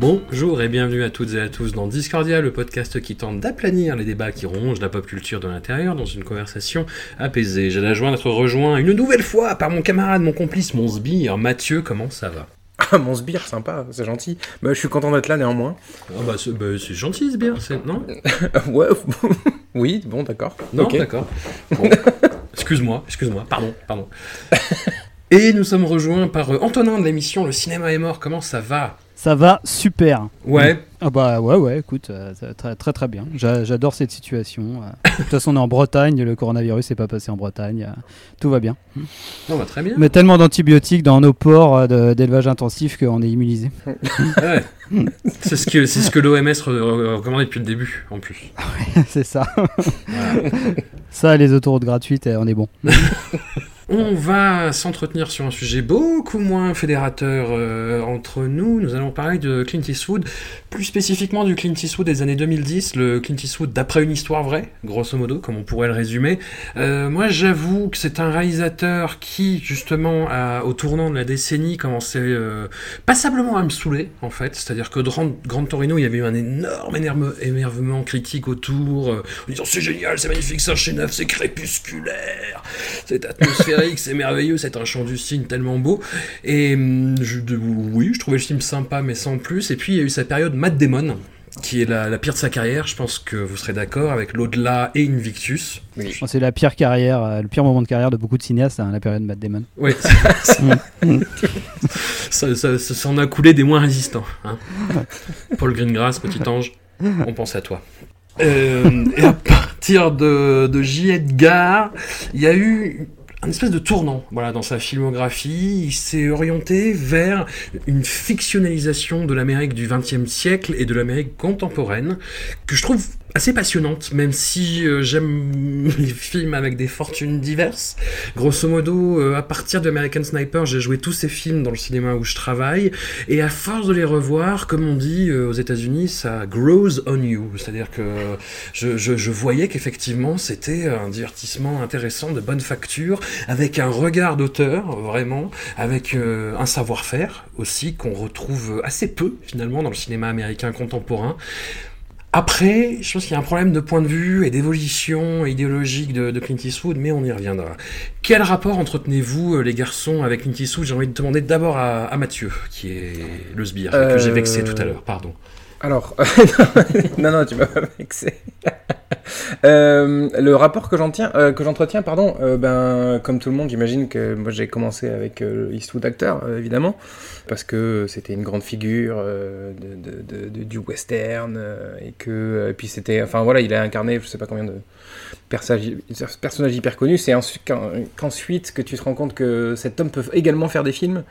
Bonjour et bienvenue à toutes et à tous dans Discordia, le podcast qui tente d'aplanir les débats qui rongent la pop culture de l'intérieur dans une conversation apaisée. J'ai la joie d'être rejoint une nouvelle fois par mon camarade, mon complice, mon sbire. Mathieu, comment ça va? Ah, mon sbire, sympa, c'est gentil. Bah, je suis content d'être là néanmoins. Ah bah c'est bah, gentil sbire, c'est... non? Ouais, oui, bon, d'accord. Non, d'accord. Bon. excuse-moi, excuse-moi, pardon, pardon. Et nous sommes rejoints par euh, Antonin de l'émission Le cinéma est mort, comment ça va? Ça va super. Ouais, Ah bah ouais ouais écoute euh, ça- très très très bien. J'a- J'adore cette situation. euh. De toute façon on est en Bretagne, le coronavirus n'est pas passé en Bretagne, euh, tout va bien. on va très bien. On met tellement d'antibiotiques dans nos ports euh, de- d'élevage intensif qu'on est immunisé. Ouais. C'est ce que, c'est ce que l'OMS recommandait depuis le début, en plus. C'est ça. Voilà. Ça les autoroutes gratuites, on est bon. On va s'entretenir sur un sujet beaucoup moins fédérateur euh, entre nous. Nous allons parler de Clint Eastwood, plus spécifiquement du Clint Eastwood des années 2010, le Clint Eastwood d'après une histoire vraie, grosso modo, comme on pourrait le résumer. Euh, moi, j'avoue que c'est un réalisateur qui, justement, au tournant de la décennie, commençait euh, passablement à me saouler, en fait. C'est-à-dire que Grand, Torino, il y avait eu un énorme énerve- énervement critique autour, en disant c'est génial, c'est magnifique, c'est un chef-d'œuvre, c'est crépusculaire, c'est c'est merveilleux, c'est un chant du cygne tellement beau. Et hum, je, oui, je trouvais le film sympa, mais sans plus. Et puis il y a eu sa période Matt Damon, qui est la, la pire de sa carrière. Je pense que vous serez d'accord avec l'au-delà et Invictus. Bon, C'est la pire carrière, euh, le pire moment de carrière de beaucoup de cinéastes, hein, la période Matt Damon. Oui, ça, ça, ça s'en a coulé des moins résistants. hein. Paul Greengrass, petit ange, on pense à toi. Euh, et à partir de, de J. Edgar, il y a eu un espèce de tournant voilà, dans sa filmographie. Il s'est orienté vers une fictionnalisation de l'Amérique du XXe siècle et de l'Amérique contemporaine que je trouve assez passionnante, même si euh, j'aime les films avec des fortunes diverses. Grosso modo, euh, à partir de American Sniper, j'ai joué tous ces films dans le cinéma où je travaille, et à force de les revoir, comme on dit euh, aux États-Unis, ça grows on you. C'est-à-dire que je, je- voyais qu'effectivement, c'était un divertissement intéressant, de bonne facture, avec un regard d'auteur, vraiment, avec un savoir-faire aussi qu'on retrouve assez peu finalement dans le cinéma américain contemporain. Après, je pense qu'il y a un problème de point de vue et d'évolution idéologique de, de Clint Eastwood, mais on y reviendra. Quel rapport entretenez-vous, euh, les garçons, avec Clint Eastwood? J'ai envie de demander d'abord à, à Mathieu, qui est le sbire, que j'ai Euh, vexé tout à l'heure, pardon. Alors, non, non, tu m'as pas vexé. Euh, le rapport que j'en tiens, euh, que j'entretiens, pardon, ben, comme tout le monde, j'imagine que moi j'ai commencé avec Eastwood acteur, évidemment, parce que c'était une grande figure euh, du western, euh, et que, euh, et puis c'était, enfin voilà, il a incarné, je sais pas combien de personnages, personnages hyper connus. C'est ensuite qu'en- qu'ensuite que tu te rends compte que cet homme peut également faire des films.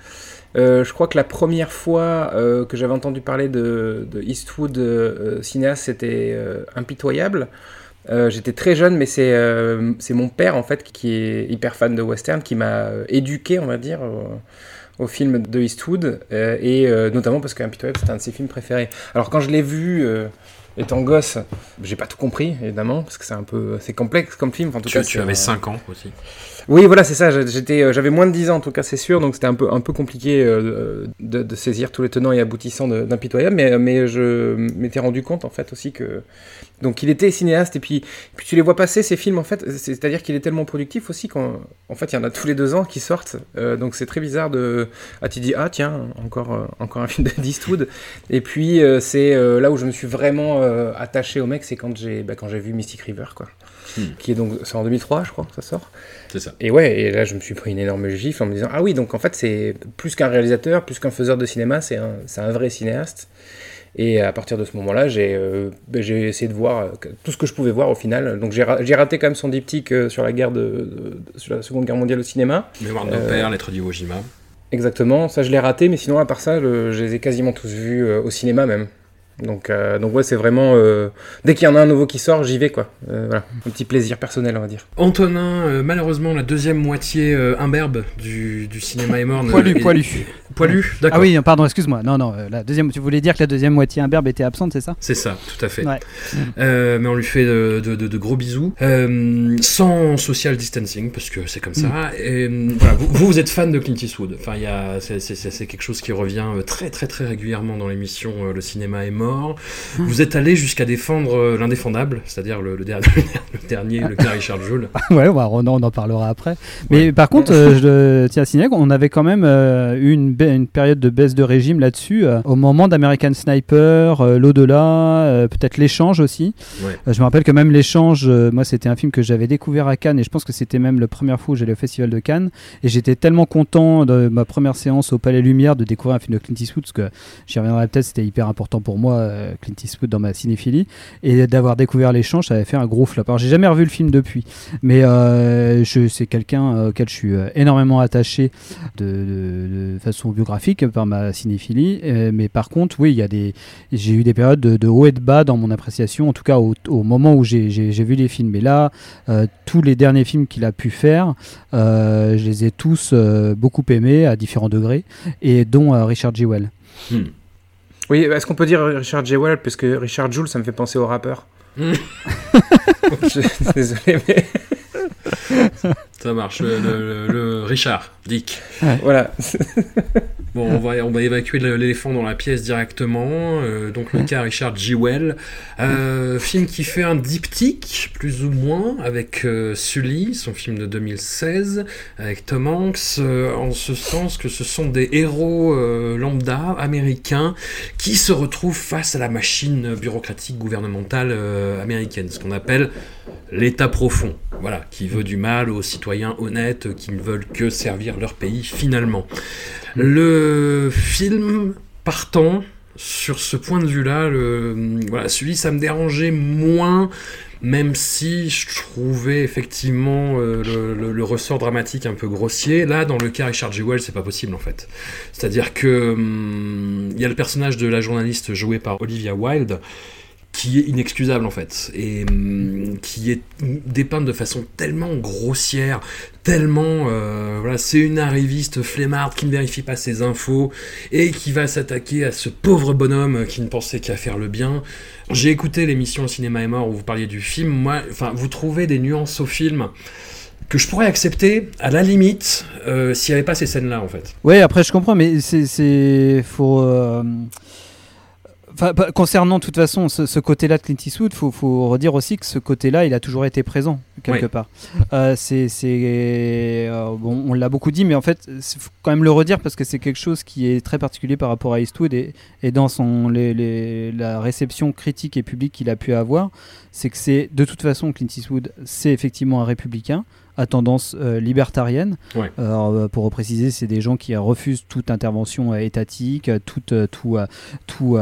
Je crois que la première fois que j'avais entendu parler de, Eastwood cinéaste, c'était impitoyable. J'étais très jeune, mais c'est euh, mon père en fait qui est hyper fan de western, qui m'a éduqué, on va dire, au, film de Eastwood, euh, et euh, notamment parce qu'Impitoyable c'était un de ses films préférés. Alors quand je l'ai vu euh, étant gosse, j'ai pas tout compris évidemment, parce que c'est un peu c'est complexe comme film. Enfin, en tout Tu, cas, tu c'est avais un- 5 ans aussi. oui, voilà, c'est ça. J'étais, euh, j'avais moins de 10 ans en tout cas, c'est sûr. Donc c'était un peu, un peu compliqué euh, de, de saisir tous les tenants et aboutissants d'impitoyable. Mais, mais je m'étais rendu compte en fait aussi que donc il était cinéaste et puis, puis tu les vois passer ces films en fait. c'est- C'est-à-dire qu'il est tellement productif aussi qu'en en fait il y en a tous les deux ans qui sortent. Euh, donc c'est très bizarre de ah tu dis ah tiens encore euh, encore un film de d'Eastwood. Et puis euh, c'est euh, là où je me suis vraiment euh, attaché au mec, c'est quand j'ai bah, quand j'ai vu Mystic River, quoi. Hmm. Qui est donc, c'est en 2003, je crois, que ça sort. C'est ça. Et ouais, et là, je me suis pris une énorme gifle en me disant, ah oui, donc en fait, c'est plus qu'un réalisateur, plus qu'un faiseur de cinéma, c'est un, c'est un vrai cinéaste. Et à partir de ce moment-là, j'ai euh, ben, j'ai essayé de voir euh, tout ce que je pouvais voir au final. Donc j'ai ra- j'ai raté quand même son diptyque sur la guerre de, de- sur la Seconde Guerre mondiale au cinéma. Mémoire de nos pères, lettre d'Iwo Jima. Exactement, ça je l'ai raté, mais sinon à part ça, je les ai quasiment tous vus euh, au cinéma même. Donc, euh, donc ouais, c'est vraiment euh, dès qu'il y en a un nouveau qui sort, j'y vais quoi. Euh, voilà, un petit plaisir personnel, on va dire. Antonin, euh, malheureusement, la deuxième moitié euh, imberbe du, du cinéma est morne. Poilu, poilu. Poilu, d'accord. Ah oui, pardon, excuse-moi. Non, non, euh, la deuxième, tu voulais dire que la deuxième moitié imberbe était absente, c'est ça? C'est ça, tout à fait. Ouais. Euh, mais on lui fait de, de- de- de gros bisous, Euh, sans social distancing, parce que c'est comme ça. Mm. Et, voilà, vous, vous, vous êtes fan de Clint Eastwood. Enfin, il y a, c'est, quelque chose qui revient très très très régulièrement dans l'émission Le cinéma est mort. Vous êtes allé jusqu'à défendre euh, l'indéfendable, c'est-à-dire le, le dernier, le dernier, le cas Richard Joule. Ouais, bah, on, en- on en parlera après. Mais par contre, euh, je tiens à signaler qu'on avait quand même euh, eu une, période de baisse de régime là-dessus, euh, au moment d'American Sniper, l'au-delà, peut-être l'échange aussi. Ouais. Je me rappelle que même l'échange, moi c'était un film que j'avais découvert à Cannes et je pense que c'était même la première fois où j'allais au Festival de Cannes et j'étais tellement content de ma première séance au Palais Lumière de découvrir un film de Clint Eastwood parce que j'y reviendrai peut-être, c'était hyper important pour moi, euh, Clint Eastwood dans ma cinéphilie et d'avoir découvert l'échange, ça avait fait un gros flop. Alors j'ai jamais revu le film depuis, mais euh, je, c'est quelqu'un euh, auquel je suis énormément attaché de, façon biographique par ma cinéphilie. Mais par contre, oui, il y a des, j'ai eu des périodes de, haut et de bas dans mon appréciation, en tout cas au, moment où j'ai, vu les films. Et là, tous les derniers films qu'il a pu faire, je les ai tous beaucoup aimés à différents degrés, et dont Richard G. Well. Hmm. Oui, est-ce qu'on peut dire Richard J. Well parce que Richard Joule, ça me fait penser au rappeur. Je- Désolé, mais Ça marche. Le, le- le Richard, Dick. voilà. Bon, on va, on va évacuer l'éléphant dans la pièce directement. Euh, donc le cas Richard G. Well. Euh, film qui fait un diptyque, plus ou moins, avec euh, Sully, son film de 2016, avec Tom Hanks, euh, en ce sens que ce sont des héros lambda américains qui se retrouvent face à la machine bureaucratique gouvernementale américaine, ce qu'on appelle l'État profond, voilà, qui veut du mal aux citoyens honnêtes qui ne veulent que servir leur pays finalement. Le film partant sur ce point de vue-là, voilà, celui ça me dérangeait moins, même si je trouvais effectivement euh, le, ressort dramatique un peu grossier. Là, dans le cas Richard G. Wells, c'est pas possible en fait. C'est-à-dire que hum, il y a le personnage de la journaliste joué par Olivia Wilde qui est inexcusable en fait et hum, qui est dépeinte de façon tellement grossière, tellement euh, voilà, c'est une arriviste flemmarde qui ne vérifie pas ses infos et qui va s'attaquer à ce pauvre bonhomme qui ne pensait qu'à faire le bien. J'ai écouté l'émission Cinéma est mort où vous parliez du film. Moi, enfin, vous trouvez des nuances au film que je pourrais accepter à la limite euh, s'il n'y avait pas ces scènes-là en fait. Ouais, après je comprends, mais c'est, c'est faut. euh, Enfin, concernant de toute façon ce, ce côté-là de Clint Eastwood, faut, faut redire aussi que ce côté-là, il a toujours été présent quelque part. Euh, c'est, euh, bon, on l'a beaucoup dit, mais en fait, il faut quand même le redire parce que c'est quelque chose qui est très particulier par rapport à Eastwood et, et dans son les, les- la réception critique et publique qu'il a pu avoir, c'est que c'est de toute façon Clint Eastwood, c'est effectivement un républicain à tendance euh, libertarienne. Ouais. Alors, euh, pour préciser, c'est des gens qui refusent toute intervention euh, étatique, toute, tout, tout,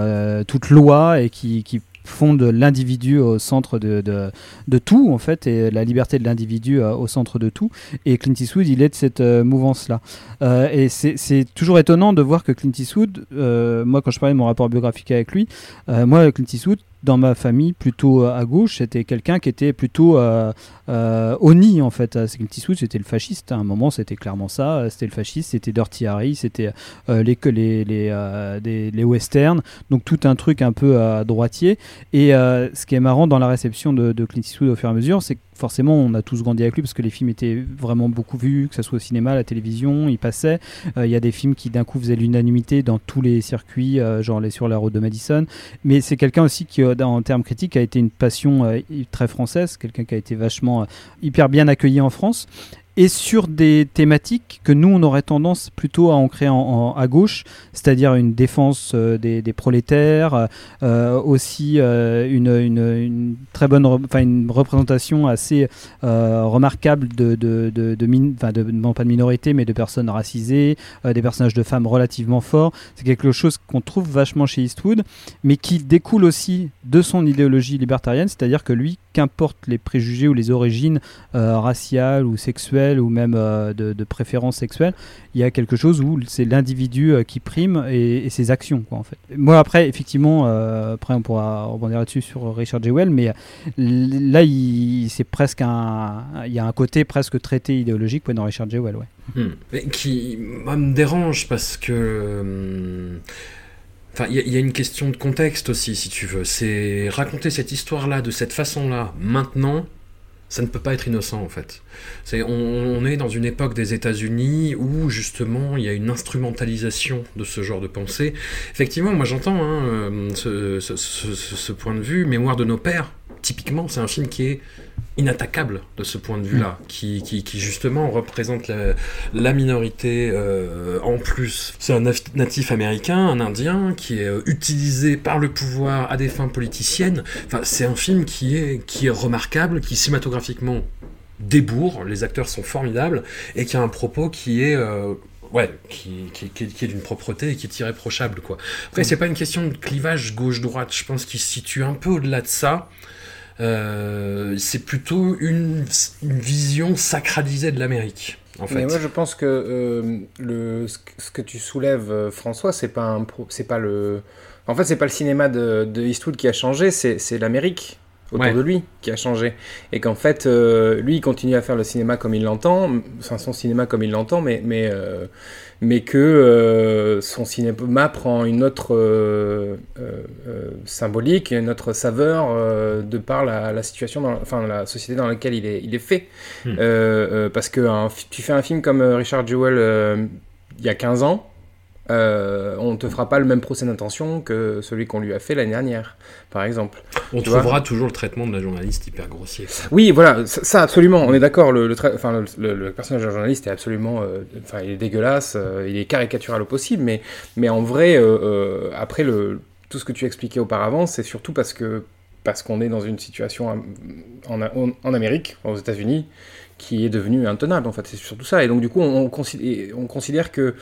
toute loi et qui, qui font de l'individu au centre de, de, de tout, en fait, et la liberté de l'individu euh, au centre de tout. Et Clint Eastwood, il est de cette euh, mouvance-là. Euh, et c'est c'est toujours étonnant de voir que Clint Eastwood, moi, quand je parlais de mon rapport biographique avec lui, moi, Clint Eastwood, dans ma famille, plutôt euh, à gauche, c'était quelqu'un qui était plutôt euh, euh, Oni en fait. Euh, Eastwood, c'était le fasciste. À un moment, c'était clairement ça. Euh, C'était le fasciste, c'était Dirty Harry, c'était euh, les, les, les, euh, westerns. Donc tout un truc un peu à droitier. Et euh, ce qui est marrant dans la réception de, de Clint Eastwood au fur et à mesure, c'est que forcément, on a tous grandi avec lui parce que les films étaient vraiment beaucoup vus, que ce soit au cinéma, à la télévision, ils passaient. Euh, Il y a des films qui d'un coup faisaient l'unanimité dans tous les circuits, euh, genre les sur la route de Madison. Mais c'est quelqu'un aussi qui, euh, en termes critiques, a été une passion très française, quelqu'un qui a été vachement hyper bien accueilli en France. Et sur des thématiques que nous on aurait tendance plutôt à ancrer en, à gauche, c'est-à-dire une défense euh, des, prolétaires, euh, aussi euh, une, une- très bonne, enfin une représentation assez remarquable de, de, de, de, min- de- non pas de minorité mais de personnes racisées, des personnages de femmes relativement forts. C'est quelque chose qu'on trouve vachement chez Eastwood, mais qui découle aussi de son idéologie libertarienne, c'est-à-dire que lui, qu'importe les préjugés ou les origines raciales ou sexuelles ou même euh, de, préférences sexuelles, il y a quelque chose où c'est l'individu euh, qui prime et, ses actions, quoi, en fait. Moi, après, effectivement, euh, après on pourra rebondir là-dessus sur Richard J. Well, mais là, il- c'est presque un, il y a un côté presque traité idéologique dans Richard J. Well, ouais. Hmm. Qui me dérange parce que. hum, Enfin, il y a une question de contexte aussi, si tu veux. C'est raconter cette histoire-là de cette façon-là, maintenant, ça ne peut pas être innocent, en fait. On, est dans une époque des États-Unis où, justement, il y a une instrumentalisation de ce genre de pensée. Effectivement, moi j'entends hein, euh, ce point de vue. Mémoire de nos pères, typiquement, c'est un film qui est inattaquable de ce point de vue-là, qui, qui, qui, justement représente la, la minorité euh, en plus. C'est un natif américain, un indien, qui est euh, utilisé par le pouvoir à des fins politiciennes. Enfin, c'est un film qui est, qui est remarquable, qui cinématographiquement débourre, les acteurs sont formidables, et qui a un propos qui est... euh, Ouais, qui, qui, qui, qui est d'une propreté et qui est irréprochable, quoi. Après, c'est pas une question de clivage gauche-droite, je pense qu'il se situe un peu au-delà de ça. Euh, c'est plutôt une, une vision sacralisée de l'Amérique, en fait. Mais moi, je pense que euh, le, ce que- tu soulèves, euh, François, c'est pas c'est pas le, en fait, c'est pas le cinéma de, de Eastwood qui a changé, c'est c'est l'Amérique autour Ouais. de lui qui a changé, et qu'en fait, euh, lui, il continue à faire le cinéma comme il l'entend, enfin son cinéma comme il l'entend, mais mais euh, mais que euh, son cinéma prend une autre euh, euh, symbolique, une autre saveur de par la, la situation, dans, enfin la société dans laquelle il est, il est fait. Hmm. Parce que un tu fais un film comme Richard Jewell il y a 15 ans, euh, on ne te fera pas le même procès d'intention que celui qu'on lui a fait l'année dernière, par exemple. On tu trouvera toujours le traitement de la journaliste hyper grossier. Oui, voilà, ça, ça, absolument, on est d'accord. Le, le, tra- enfin, le, le- le personnage de journaliste est absolument, euh, enfin, il est dégueulasse, euh, il est caricatural au possible, mais, mais en vrai, après le, tout ce que tu expliquais auparavant, c'est surtout parce que parce qu'on est dans une situation en, en, en Amérique, aux États-Unis, qui est devenue intenable. En fait, c'est surtout ça. Et donc du coup, on, on considère, on considère que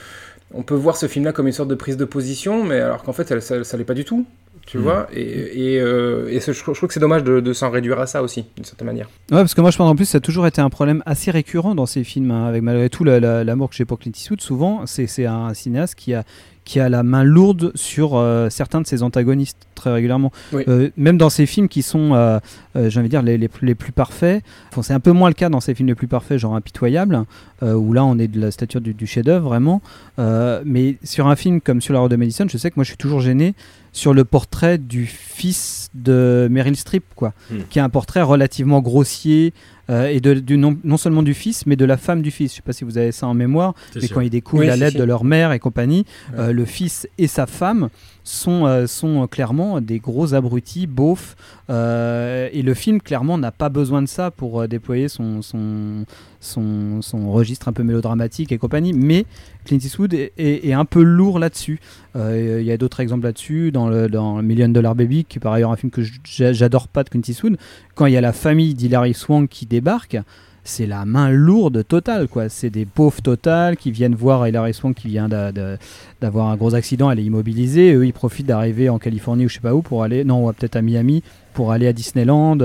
on peut voir ce film-là comme une sorte de prise de position, mais alors qu'en fait, ça, ça, ça l'est pas du tout. Tu Mm. vois, et, et, euh, et ce- je, trouve je trouve que c'est dommage de, de s'en réduire à ça aussi, d'une certaine manière. Ouais, parce que moi je pense en plus ça a toujours été un problème assez récurrent dans ces films, hein, avec malgré tout la- la- l'amour que j'ai pour Clint Eastwood. Souvent, c'est un cinéaste qui a qui a la main lourde sur euh, certains de ses antagonistes très régulièrement. Oui. Euh, même dans ces films qui sont, euh, euh, j'ai envie de dire, les, les plus, les plus parfaits. Enfin, c'est un peu moins le cas dans ces films les plus parfaits, genre Impitoyable, euh, où là on est de la stature du, du chef-d'œuvre vraiment. Euh, mais sur un film comme Sur la route de Madison, je sais que moi je suis toujours gêné sur le portrait du fils de Meryl Streep, quoi, Hmm. qui est un portrait relativement grossier. Euh, et de, du non, non seulement du fils, mais de la femme du fils. Je sais pas si vous avez ça en mémoire, mais sûr. quand ils découvrent Oui, la lettre de leur mère et compagnie, Ouais. euh, le fils et sa femme sont, euh, sont clairement des gros abrutis, beaufs. euh, et le film, clairement, n'a pas besoin de ça pour euh, déployer son, son, son, registre un peu mélodramatique et compagnie. Mais Clint Eastwood est, un peu lourd là-dessus. Euh, Il y a d'autres exemples là-dessus, dans, le, dans Million Dollar Baby, qui est par ailleurs un film que j'adore pas de Clint Eastwood. Quand il y a la famille d'Hilary Swank qui débarque, c'est la main lourde totale, quoi. C'est des pauvres totales qui viennent voir Hilary Swank qui vient d'a- d'a- d'avoir un gros accident, elle est immobilisée. Eux, ils profitent d'arriver en Californie ou je sais pas où pour aller, non, peut-être à Miami pour aller à Disneyland.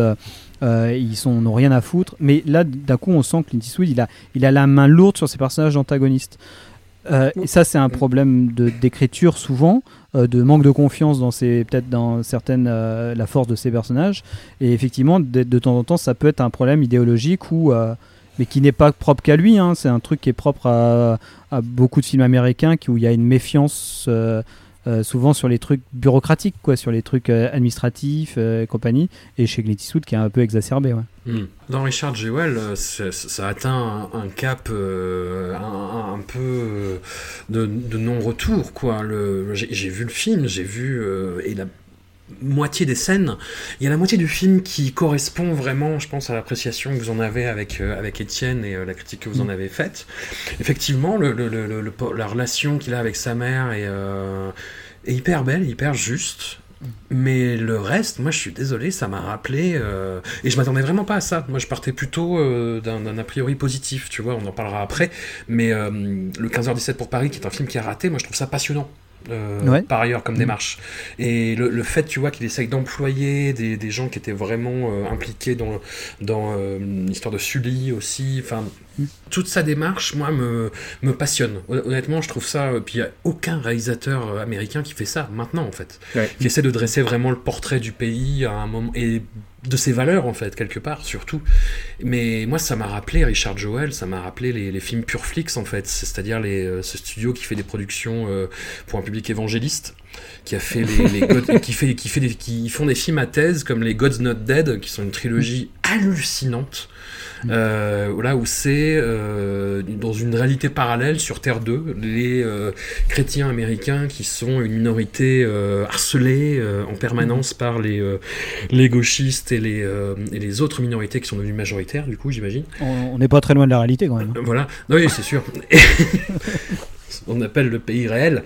Euh, ils sont n'ont rien à foutre. Mais là, d'un coup, on sent que Clint Eastwood, il a, il a la main lourde sur ses personnages antagonistes. Euh, et ça, c'est un problème d'écriture souvent, euh, de manque de confiance dans peut-être dans certaines, euh, la force de ses personnages. Et effectivement, de, temps en temps, ça peut être un problème idéologique ou, mais qui n'est pas propre qu'à lui. hein. C'est un truc qui est propre à, beaucoup de films américains où il y a une méfiance. Euh, souvent sur les trucs bureaucratiques, quoi, sur les trucs euh, administratifs euh, et compagnie, et chez Clint Eastwood qui est un peu exacerbé. Ouais. Hmm. Dans Richard Jewell, ça atteint un, un cap euh, un, un peu de, de non-retour. quoi. Le- J'ai j'ai vu le film, j'ai vu. euh, et la, moitié des scènes. Il y a la moitié du film qui correspond vraiment, je pense, à l'appréciation que vous en avez avec, euh, avec Étienne et euh, la critique que vous en Mm. avez faite. Effectivement, le, le- le- le- le- la relation qu'il a avec sa mère est, euh, est hyper belle, hyper juste. Mais le reste, moi je suis désolé, ça m'a rappelé. euh, et je m'attendais vraiment pas à ça. Moi je partais plutôt euh, d'un d'un a priori positif, tu vois, on en parlera après. Mais euh, le 15h17 pour Paris, qui est un film qui a raté, moi je trouve ça passionnant. Euh, Ouais. par ailleurs comme Mm. démarche et le, le fait tu vois qu'il essaye d'employer des, des gens qui étaient vraiment euh, impliqués dans, dans euh, l'histoire de Sully aussi enfin Mm. toute sa démarche moi me, me passionne Hon- honnêtement je trouve ça euh, puis il n'y a aucun réalisateur euh, américain qui fait ça maintenant en fait Ouais. qui essaie de dresser vraiment le portrait du pays à un moment et de ses valeurs en fait quelque part surtout. Mais moi ça m'a rappelé Richard Joel ça m'a rappelé les, les films Pureflix en fait. C'est-à-dire les, euh, ce studio qui fait des productions euh, pour un public évangéliste qui a fait les, les God- qui fait qui fait des, qui font des films à thèse comme les God's Not Dead qui sont une trilogie hallucinante euh, là où c'est euh, dans une réalité parallèle sur Terre 2 les euh, chrétiens américains qui sont une minorité euh, harcelée en permanence par les les gauchistes et les et les autres minorités qui sont devenues majoritaires du coup j'imagine On n'est pas très loin de la réalité quand même. voilà, oui, c'est sûr. On appelle le pays réel.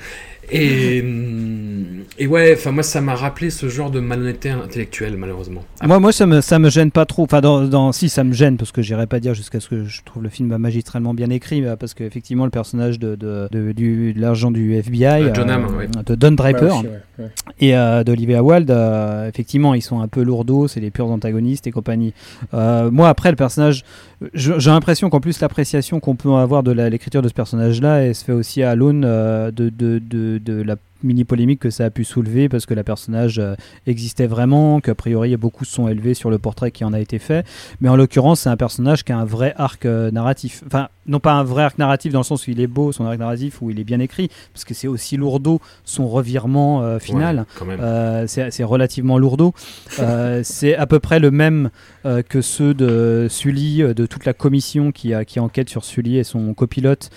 Et, hum, et ouais, enfin moi ça m'a rappelé ce genre de malhonnêteté intellectuelle malheureusement. Moi, moi ça, me, ça me gêne pas trop. Enfin, dans, dans- si, ça me gêne, parce que j'irai pas dire jusqu'à ce que je trouve le film magistralement bien écrit, mais parce qu'effectivement, le personnage de, de, de- du, de l'agent du FBI, John Hamm, ouais. de Don Draper, Ouais, aussi, ouais, ouais. et euh, d'Olivia Wilde, euh, effectivement, ils sont un peu lourdeaux, c'est les purs antagonistes et compagnie. Euh, moi, après, le personnage, j'ai l'impression qu'en plus, l'appréciation qu'on peut avoir de l'écriture de ce personnage-là, elle se fait aussi à l'aune euh, de, de, de, la mini polémique que ça a pu soulever parce que la personnage euh, existait vraiment, qu'a priori beaucoup se sont élevés sur le portrait qui en a été fait, mais en l'occurrence c'est un personnage qui a un vrai arc euh, narratif. Enfin, non pas un vrai arc narratif dans le sens où il est beau, son arc narratif, où il est bien écrit, parce que c'est aussi lourdeau son revirement euh, final. Ouais, c'est relativement lourdeau. C'est à peu près le même que ceux de Sully, de toute la commission qui, a, qui enquête sur Sully et son copilote,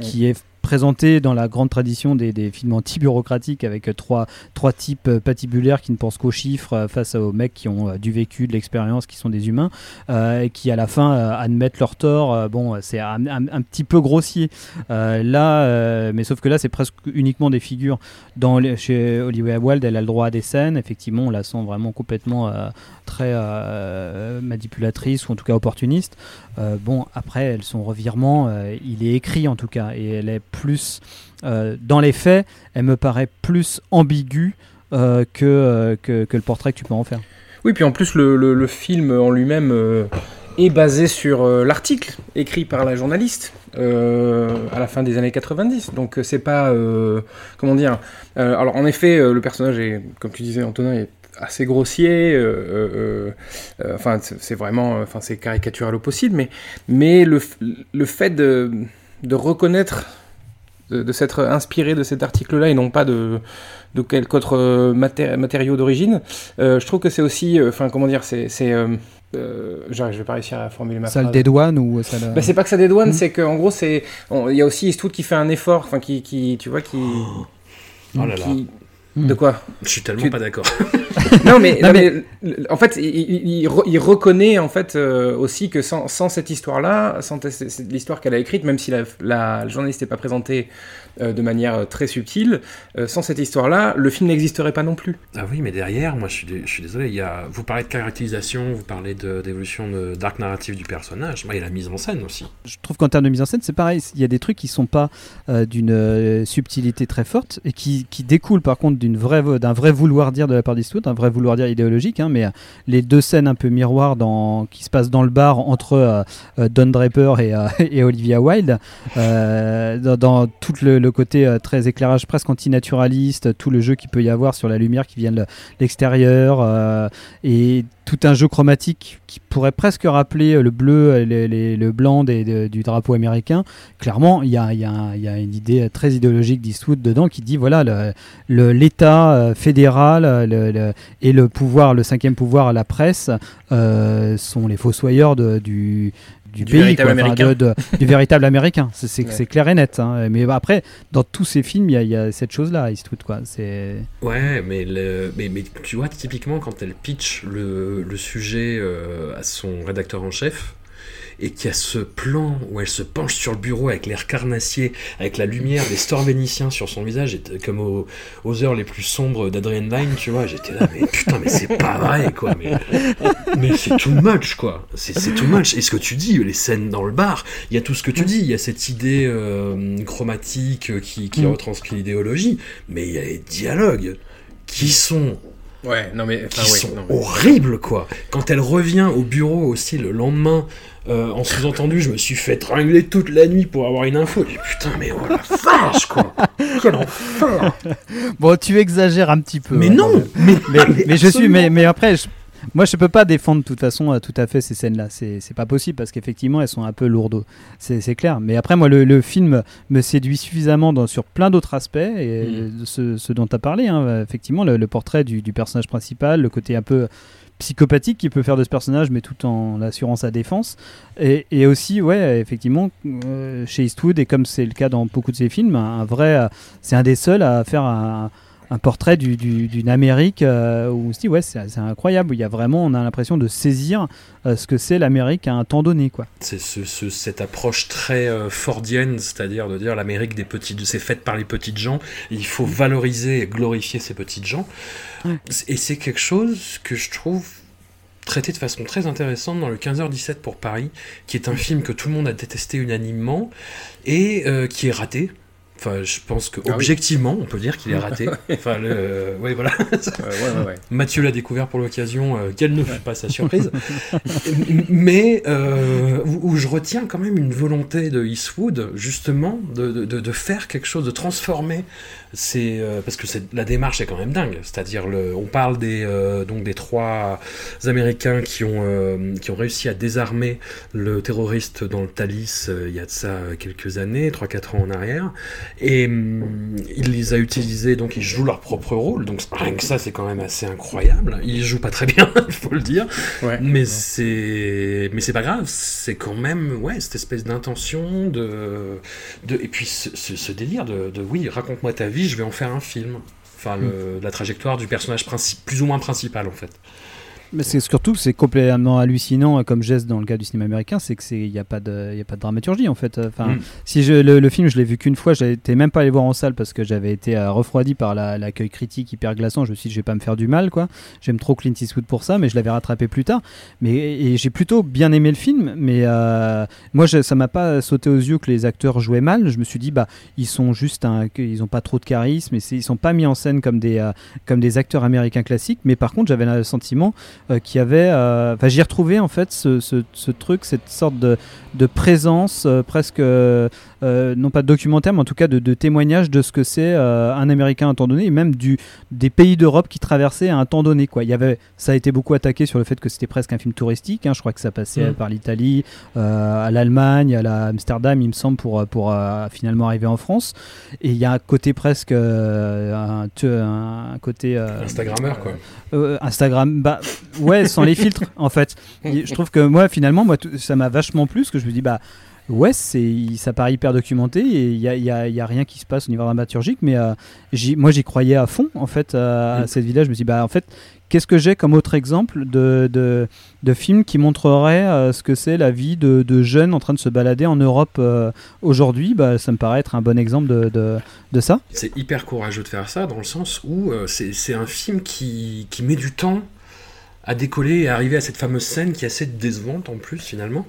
qui est présenté dans la grande tradition des, films anti-bureaucratiques avec trois, types euh, patibulaires qui ne pensent qu'aux chiffres euh, face aux mecs qui ont euh, du vécu, de l'expérience, qui sont des humains, et qui à la fin admettent leur tort. Bon, c'est un, petit peu grossier. Là, mais sauf que là, c'est presque uniquement des figures. Dans chez Olivia Wilde, elle a le droit à des scènes. Effectivement, on la sent vraiment complètement très manipulatrice ou en tout cas opportuniste. Euh, bon, après, son revirement, euh, il est écrit en tout cas, et elle est plus euh, dans les faits, elle me paraît plus ambiguë que, que, le portrait que tu peux en faire. Oui, puis en plus, le, le- film en lui-même est basé sur l'article écrit par la journaliste à la fin des années 90. Donc, c'est pas. comment dire Alors, en effet, le personnage est, comme tu disais, Antonin, est assez grossier. euh, euh, euh, enfin, c'est vraiment. Enfin, c'est caricatural au possible, mais, mais le, le fait de, de reconnaître. De, de s'être inspiré de cet article-là et non pas de, de quelque autre maté- matériau d'origine, euh, je trouve que c'est aussi, euh, enfin comment dire, c'est, euh, euh, j'arrive, je vais pas réussir à formuler ma Ça le phrase. dédouane ou ça le... Bah, c'est pas que ça dédouane, Mhm. c'est qu'en gros c'est, il y a aussi Eastwood qui fait un effort, enfin qui, qui, tu vois, qui, Oh là là. De quoi Je suis tellement Tu- pas d'accord. Non mais, Non, non, mais- en fait, il, il- il re- il reconnaît en fait euh, aussi que sans, sans cette histoire-là, sans l'histoire qu'elle a écrite, même si la, la, la journaliste n'est pas présentée euh, de manière euh, très subtile, euh, sans cette histoire-là, le film n'existerait pas non plus. Ah oui, mais derrière, moi je suis, dé- je suis désolé, il y a, vous parlez de caractérisation, vous parlez d'évolution de, d'arc narratif du personnage, moi il y a la mise en scène aussi. je trouve qu'en termes de mise en scène, c'est pareil. Il y a des trucs qui sont pas euh, d'une subtilité très forte et qui, qui découlent par contre d'une vraie, d'un vrai vouloir dire de la part d'Eastwood, d'un vrai vouloir dire idéologique. hein, mais euh, les deux scènes un peu miroirs dans, qui se passent dans le bar entre euh, euh, Don Draper et, euh, et Olivia Wilde, euh, dans, dans tout le, le côté euh, très éclairage presque antinaturaliste, tout le jeu qu'il peut y avoir sur la lumière qui vient de l'extérieur euh, et tout un jeu chromatique qui pourrait presque rappeler euh, le bleu, les- les- le blanc du drapeau américain. Clairement, il y a, une idée très idéologique d'Eastwood dedans qui dit voilà, le- le- l'État fédéral le- le- et le pouvoir, le cinquième pouvoir, la presse, sont les fossoyeurs de- du, du, Du pays, véritable quoi, enfin, américain. de- de- du véritable américain. C'est Ouais. clair et net. hein. Mais après, dans tous ces films, il y, a- il y a cette chose-là, Eastwood. Quoi. Ouais, mais, le, mais, mais tu vois, typiquement, quand elle pitch le, le sujet euh, à son rédacteur en chef, et qu'il y a ce plan où elle se penche sur le bureau avec l'air carnassier, avec la lumière des stores vénitiens sur son visage, comme au- aux heures les plus sombres d'Adrian Lyne, tu vois, j'étais là, mais putain, mais c'est pas vrai, quoi, mais, mais c'est too much, quoi, c'est too much. Et ce que tu dis, les scènes dans le bar, il y a tout ce que tu dis, il y a cette idée euh, chromatique euh, qui, qui Mm. retranscrit l'idéologie, mais il y a les dialogues qui sont Ouais, non mais. qui ouais, sont non, mais- horribles quoi. Quand elle revient au bureau aussi le lendemain, euh, en sous-entendu, je me suis fait tringler toute la nuit pour avoir une info. Dit, putain mais oh la vache quoi. Quel enfer. Bon, tu exagères un petit peu. Mais non, mais, mais, mais mais je suis, mais, après, je- moi, je peux pas défendre de toute façon euh, tout à fait ces scènes-là. C'est pas possible parce qu'effectivement, elles sont un peu lourdes. C'est clair. Mais après, moi, le, le film me séduit suffisamment dans, sur plein d'autres aspects et Mm. ce, ce dont tu as parlé. hein. effectivement, le, le portrait du, du personnage principal, le côté un peu psychopathique qu'il peut faire de ce personnage, mais tout en assurant sa défense. Et, aussi, ouais, effectivement, euh, chez Eastwood, et comme c'est le cas dans beaucoup de ses films, un, un vrai, euh, c'est un des seuls à faire un, un portrait du- du- d'une Amérique euh, où on se dit, ouais, c'est incroyable. Il y a vraiment, on a l'impression de saisir euh, ce que c'est l'Amérique à un temps donné, quoi. C'est ce- ce- cette approche très euh, fordienne, c'est-à-dire de dire l'Amérique des petites, c'est faite par les petites gens, il faut valoriser et glorifier ces petites gens. Ouais. Et c'est quelque chose que je trouve traité de façon très intéressante dans le 15h17 pour Paris, qui est un film que tout le monde a détesté unanimement et euh, qui est raté. Enfin, je pense que objectivement, on peut dire qu'il est raté. Enfin, le, ouais, voilà. Ouais, ouais. Mathieu l'a découvert pour l'occasion, euh, quelle ne fut pas sa surprise. Mais euh, où, où je retiens quand même une volonté de Eastwood, justement, de- de faire quelque chose, de transformer. Ces, euh, parce que c'est- la démarche est quand même dingue. C'est-à-dire, on parle des, euh, donc des trois Américains qui ont, euh, qui ont réussi à désarmer le terroriste dans le Thalys il y a de ça quelques années, 3-4 ans en arrière. Et hum, il les a utilisés, donc ils jouent leur propre rôle. Donc rien que ça, c'est quand même assez incroyable. Ils jouent pas très bien, il faut le dire. Ouais. Mais c'est, mais c'est pas grave. C'est quand même, ouais, cette espèce d'intention de, de, et puis ce, ce- ce délire de, de, oui, raconte-moi ta vie, je vais en faire un film. Enfin, le- la trajectoire du personnage princi- plus ou moins principal, en fait. Mais c'est surtout, c'est complètement hallucinant euh, comme geste dans le cas du cinéma américain, c'est que c'est il n'y a pas de, y a pas de dramaturgie en fait. Enfin, Mm. si je, le, le film, je l'ai vu qu'une fois, j'étais même pas allé voir en salle parce que j'avais été euh, refroidi par la- l'accueil critique hyper glaçant. Je me suis dit, je vais pas me faire du mal, quoi. J'aime trop Clint Eastwood pour ça, mais je l'avais rattrapé plus tard. Mais et j'ai plutôt bien aimé le film, mais euh, moi, je- ça m'a pas sauté aux yeux que les acteurs jouaient mal. Je me suis dit, bah, ils sont juste un, ils ont pas trop de charisme et ils sont pas mis en scène comme des, euh, comme des acteurs américains classiques. Mais par contre, j'avais le sentiment euh, qu'il y avait, euh, enfin, j'y ai retrouvé en fait ce, ce- ce truc, cette sorte de, de présence euh, presque, non pas de documentaire, mais en tout cas de, de témoignage de ce que c'est un Américain à un temps donné, et même du, des pays d'Europe qui traversaient à un temps donné. Quoi. Il y avait, ça a été beaucoup attaqué sur le fait que c'était presque un film touristique. hein. Je crois que ça passait Mm. par l'Italie, à l'Allemagne, à la Amsterdam, il me semble, pour, pour finalement arriver en France. Et il y a un côté presque, un côté euh, Instagrammeur, quoi. euh, Instagram, bah ouais, sans les filtres en fait. Et je trouve que moi finalement, moi ça m'a vachement plu parce que je me dis bah ouais, c'est ça paraît hyper documenté et il y a, y a- il y a rien qui se passe au niveau dramaturgique, mais euh, j'y- moi j'y croyais à fond en fait à, à Mm. cette villa. Je me dis bah en fait qu'est-ce que j'ai comme autre exemple de, de, de film qui montrerait euh, ce que c'est la vie de, de jeunes en train de se balader en Europe euh, aujourd'hui? Bah, Ça me paraît être un bon exemple de, de, de ça. C'est hyper courageux de faire ça, dans le sens où euh, c'est c'est un film qui, qui met du temps à décoller et à arriver à cette fameuse scène qui est assez décevante en plus, finalement.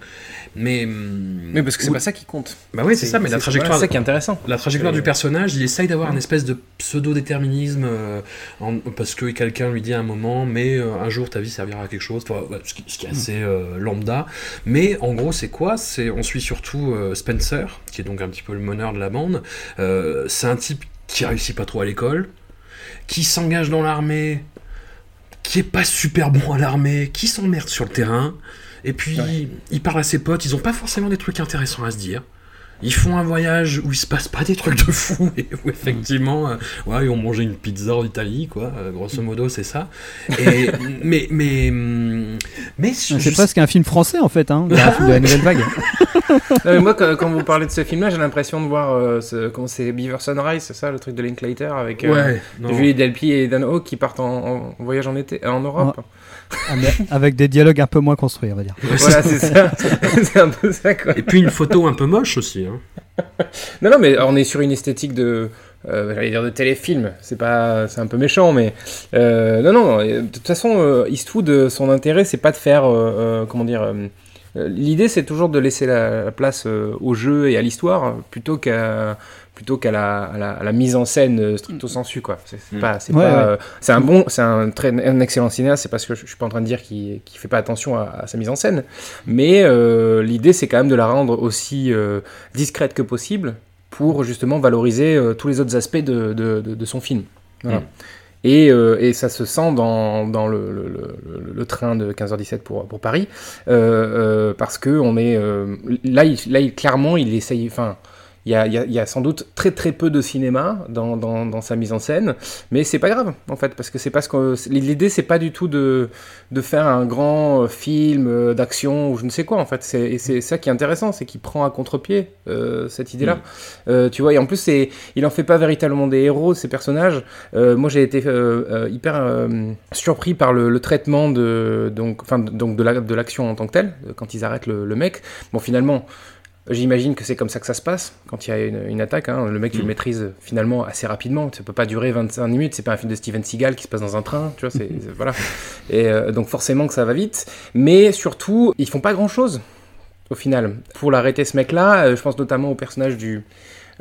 Mais, hum, Mais parce que c'est pas ça qui compte. Bah oui, c'est ça, mais la trajectoire, C'est ça qui est intéressant. la trajectoire du personnage, il essaye d'avoir une espèce de pseudo-déterminisme euh, en- parce que quelqu'un lui dit à un moment, mais euh, un jour ta vie servira à quelque chose, Enfin, ouais, ce, qui, ce qui est assez euh, lambda. Mais en gros, c'est quoi? C'est on suit surtout euh, Spencer, qui est donc un petit peu le meneur de la bande. Euh, c'est un type qui réussit pas trop à l'école, qui s'engage dans l'armée, qui est pas super bon à l'armée, qui s'emmerde sur le terrain. Et puis, Ouais. il parle à ses potes, ils ont pas forcément des trucs intéressants à se dire. Ils font un voyage où il se passe pas des trucs de fou et où effectivement, euh, ouais, ils ont mangé une pizza en Italie, quoi. euh, grosso modo, c'est ça. Et, mais, mais, hum, mais C'est je- presque un film français en fait, hein, de la, de la nouvelle vague. Non, moi, quand, quand vous parlez de ce film-là, j'ai l'impression de voir euh, ce, comment c'est Beaver Sunrise, c'est ça, le truc de Linklater avec euh, Ouais. Julie Delpy et Dan Hawke qui partent en, en voyage en été, en Europe. Ah, avec des dialogues un peu moins construits, on va dire. Voilà, c'est ça. c'est un peu ça, quoi. Et puis une photo un peu moche aussi. Hein. Non, non, mais on est sur une esthétique de. euh, J'allais dire de téléfilm, c'est pas, c'est un peu méchant, mais euh, non, non. euh, De toute façon, euh, Eastwood, son intérêt, c'est pas de faire, euh, comment dire. L'idée, c'est toujours de laisser la, la place euh, au jeu et à l'histoire plutôt qu'à plutôt qu'à la, à la, à la mise en scène euh, stricto sensu quoi. C'est c'est Mm. pas, c'est Ouais, pas, ouais. euh, c'est un bon, c'est un très un excellent cinéaste. C'est parce que je, je suis pas en train de dire qu'il qu'il fait pas attention à, à sa mise en scène, mais euh, l'idée c'est quand même de la rendre aussi euh, discrète que possible pour justement valoriser euh, tous les autres aspects de, de, de- de son film. Voilà. Mm. Et, euh, et ça se sent dans, dans le, le, le- le train de 15h17 pour, pour Paris, euh, euh, parce que on est euh, là, il, là il- clairement, il essaye. Enfin, il y a, il y a- il y a sans doute très très peu de cinéma dans, dans, dans sa mise en scène, mais c'est pas grave en fait, parce que c'est parce que l'idée c'est pas du tout de, de faire un grand euh, film euh, d'action ou je ne sais quoi en fait. C'est, et c'est ça qui est intéressant, c'est qu'il prend à contre-pied euh, cette idée-là. Euh, tu vois, et en plus c'est, il en fait pas véritablement des héros ces personnages. Euh, moi j'ai été hyper surpris par le, le traitement de donc enfin donc de la, de l'action en tant que telle quand ils arrêtent le, le mec. Bon finalement. J'imagine que c'est comme ça que ça se passe quand il y a une, une attaque. hein. Le mec, il le maîtrise finalement assez rapidement. Ça peut pas durer 25 minutes. C'est pas un film de Steven Seagal qui se passe dans un train. Tu vois, c'est c'est- voilà. Et euh, donc forcément que ça va vite. Mais surtout, ils font pas grand chose au final. Pour l'arrêter ce mec-là, euh, je pense notamment au personnage du,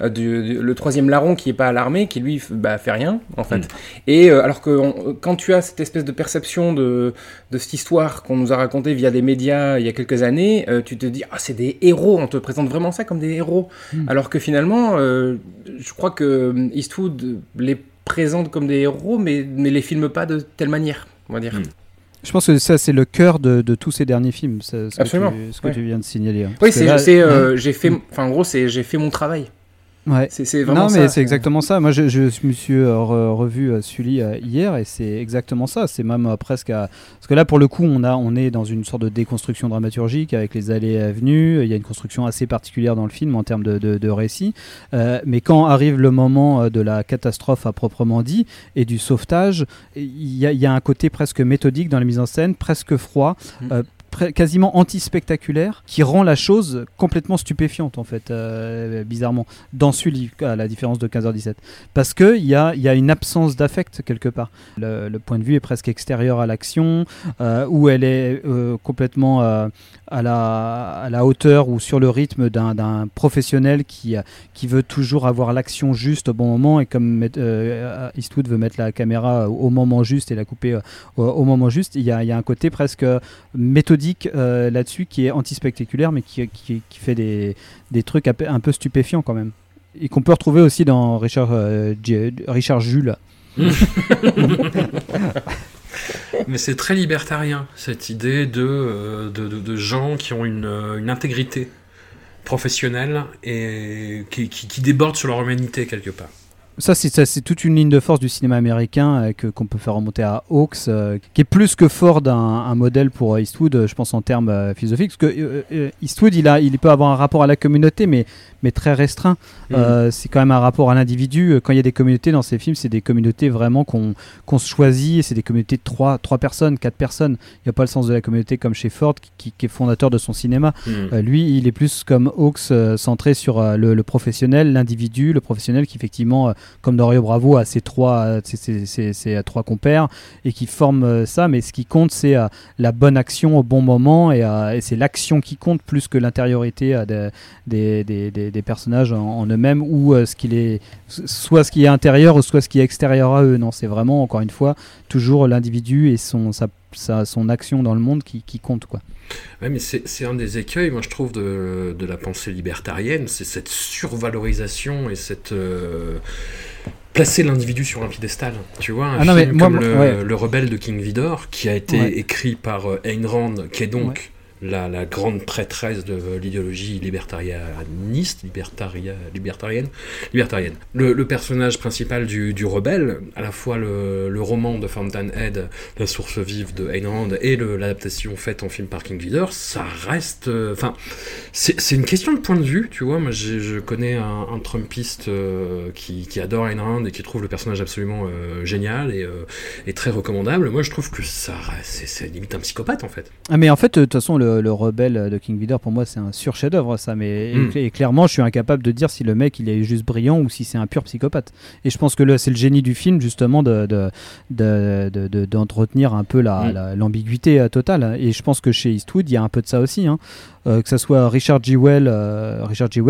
euh, du, du- le troisième larron qui est pas à l'armée, qui lui bah, fait rien en fait. Mm. Et euh, alors que on- quand tu as cette espèce de perception de, de cette histoire qu'on nous a racontée via des médias il y a quelques années, euh, tu te dis ah c'est des héros, on te présente vraiment ça comme des héros. Mm. Alors que finalement, euh, je crois que Eastwood les présente comme des héros, mais mais les filme pas de telle manière, on va dire. Mm. Je pense que ça, c'est le cœur de, de tous ces derniers films, ce, ce que, Absolument, tu, ce que ouais. tu viens de signaler. hein. Oui, que c'est, là- c'est, euh, Ouais. j'ai fait, enfin en gros c'est j'ai fait mon travail. Ouais. C'est, vraiment non, mais c'est exactement ça. Moi, je, je me suis euh, re- revu euh, Sully euh, hier et c'est exactement ça. C'est même presque à... Parce que là, pour le coup, on, a, on est dans une sorte de déconstruction dramaturgique avec les allées et venues. Il y a une construction assez particulière dans le film en termes de, de, de récit. Euh, mais quand arrive le moment de la catastrophe à proprement dit et du sauvetage, il y a, il y a un côté presque méthodique dans la mise en scène, presque froid. Mm. euh, quasiment anti-spectaculaire qui rend la chose complètement stupéfiante en fait euh, bizarrement dans Sully à la différence de 15h17 parce que il y a, y a une absence d'affect quelque part. Le, le point de vue est presque extérieur à l'action euh, où elle est euh, complètement euh, à, la, à la hauteur ou sur le rythme d'un professionnel qui, euh, qui veut toujours avoir l'action juste au bon moment et comme met- euh, Eastwood veut mettre la caméra au moment juste et la couper euh, au, moment juste il y a, y a un côté presque méthodique euh, là-dessus qui est anti-spectaculaire mais qui, qui, fait des, des trucs un peu- stupéfiants quand même. Et qu'on peut retrouver aussi dans Richard, euh, Richard Jules Mais c'est très libertarien, cette idée de, euh, de, gens qui ont une, euh, une intégrité professionnelle et qui, qui, qui débordent sur leur humanité quelque part. Ça, c'est toute une ligne de force du cinéma américain euh, qu'on peut faire remonter à Hawks, euh, qui est plus que fort d'un un modèle pour Eastwood, euh, je pense en termes euh, philosophiques. Parce que euh, Eastwood, il, a, il peut avoir un rapport à la communauté, mais, mais très restreint. Euh, c'est quand même un rapport à l'individu. Quand il y a des communautés dans ces films, c'est des communautés vraiment qu'on qu'on se choisit. C'est des communautés de 3, trois personnes, 4 personnes. Il n'y a pas le sens de la communauté comme chez Ford, qui- qui, qui est fondateur de son cinéma. Mm. Lui, il est plus comme Hawks, centré sur le, le professionnel, l'individu, le professionnel qui effectivement, comme dans Rio Bravo, a ses trois, euh, ses, ses- ses- euh, trois compères et qui forment euh, ça. Mais ce qui compte, c'est la bonne action au bon moment et, c'est l'action qui compte plus que l'intériorité des, des, des- des- personnages en, eux-mêmes ou ce qu'il est, soit ce qui est intérieur ou soit ce qui est extérieur à eux. Non, c'est vraiment encore une fois toujours l'individu et son sa- son action dans le monde qui, qui compte quoi. Ouais, mais c'est c'est un des écueils, moi je trouve, de, de la pensée libertarienne, c'est cette survalorisation et cette... euh, placer l'individu sur un piédestal. Tu vois, un Ah non, mais film comme moi, le, ouais. le Rebelle de King Vidor, qui a été Ouais. écrit par euh, Ayn Rand, qui est donc la, grande prêtresse de l'idéologie libertarianiste, libertaria, libertarienne, libertarienne. Le, personnage principal du, du rebelle, à la fois le, le roman de Fountainhead, La source vive de Ayn Rand, et l'adaptation faite en film par King Vidor, ça reste... euh, Enfin, c'est une question de point de vue, tu vois. Moi, je connais un, Trumpiste euh, qui, qui adore Ayn Rand et qui trouve le personnage absolument euh, génial et, très recommandable. Moi, je trouve que ça, c'est limite un psychopathe, en fait. Ah, mais en fait, de toute façon, le, le rebelle de King Vidor, pour moi, c'est un sur chef-d'œuvre, ça. Mais Mm. cl- et clairement, je suis incapable de dire si le mec il est juste brillant ou si c'est un pur psychopathe. Et je pense que là, c'est le génie du film, justement, de de- de- de- de- d'entretenir un peu la- Mm. la- l'ambiguïté euh, totale. Et je pense que chez Eastwood, il y a un peu de ça aussi. hein. Euh, que ça soit Richard G. Well, euh, Richard G.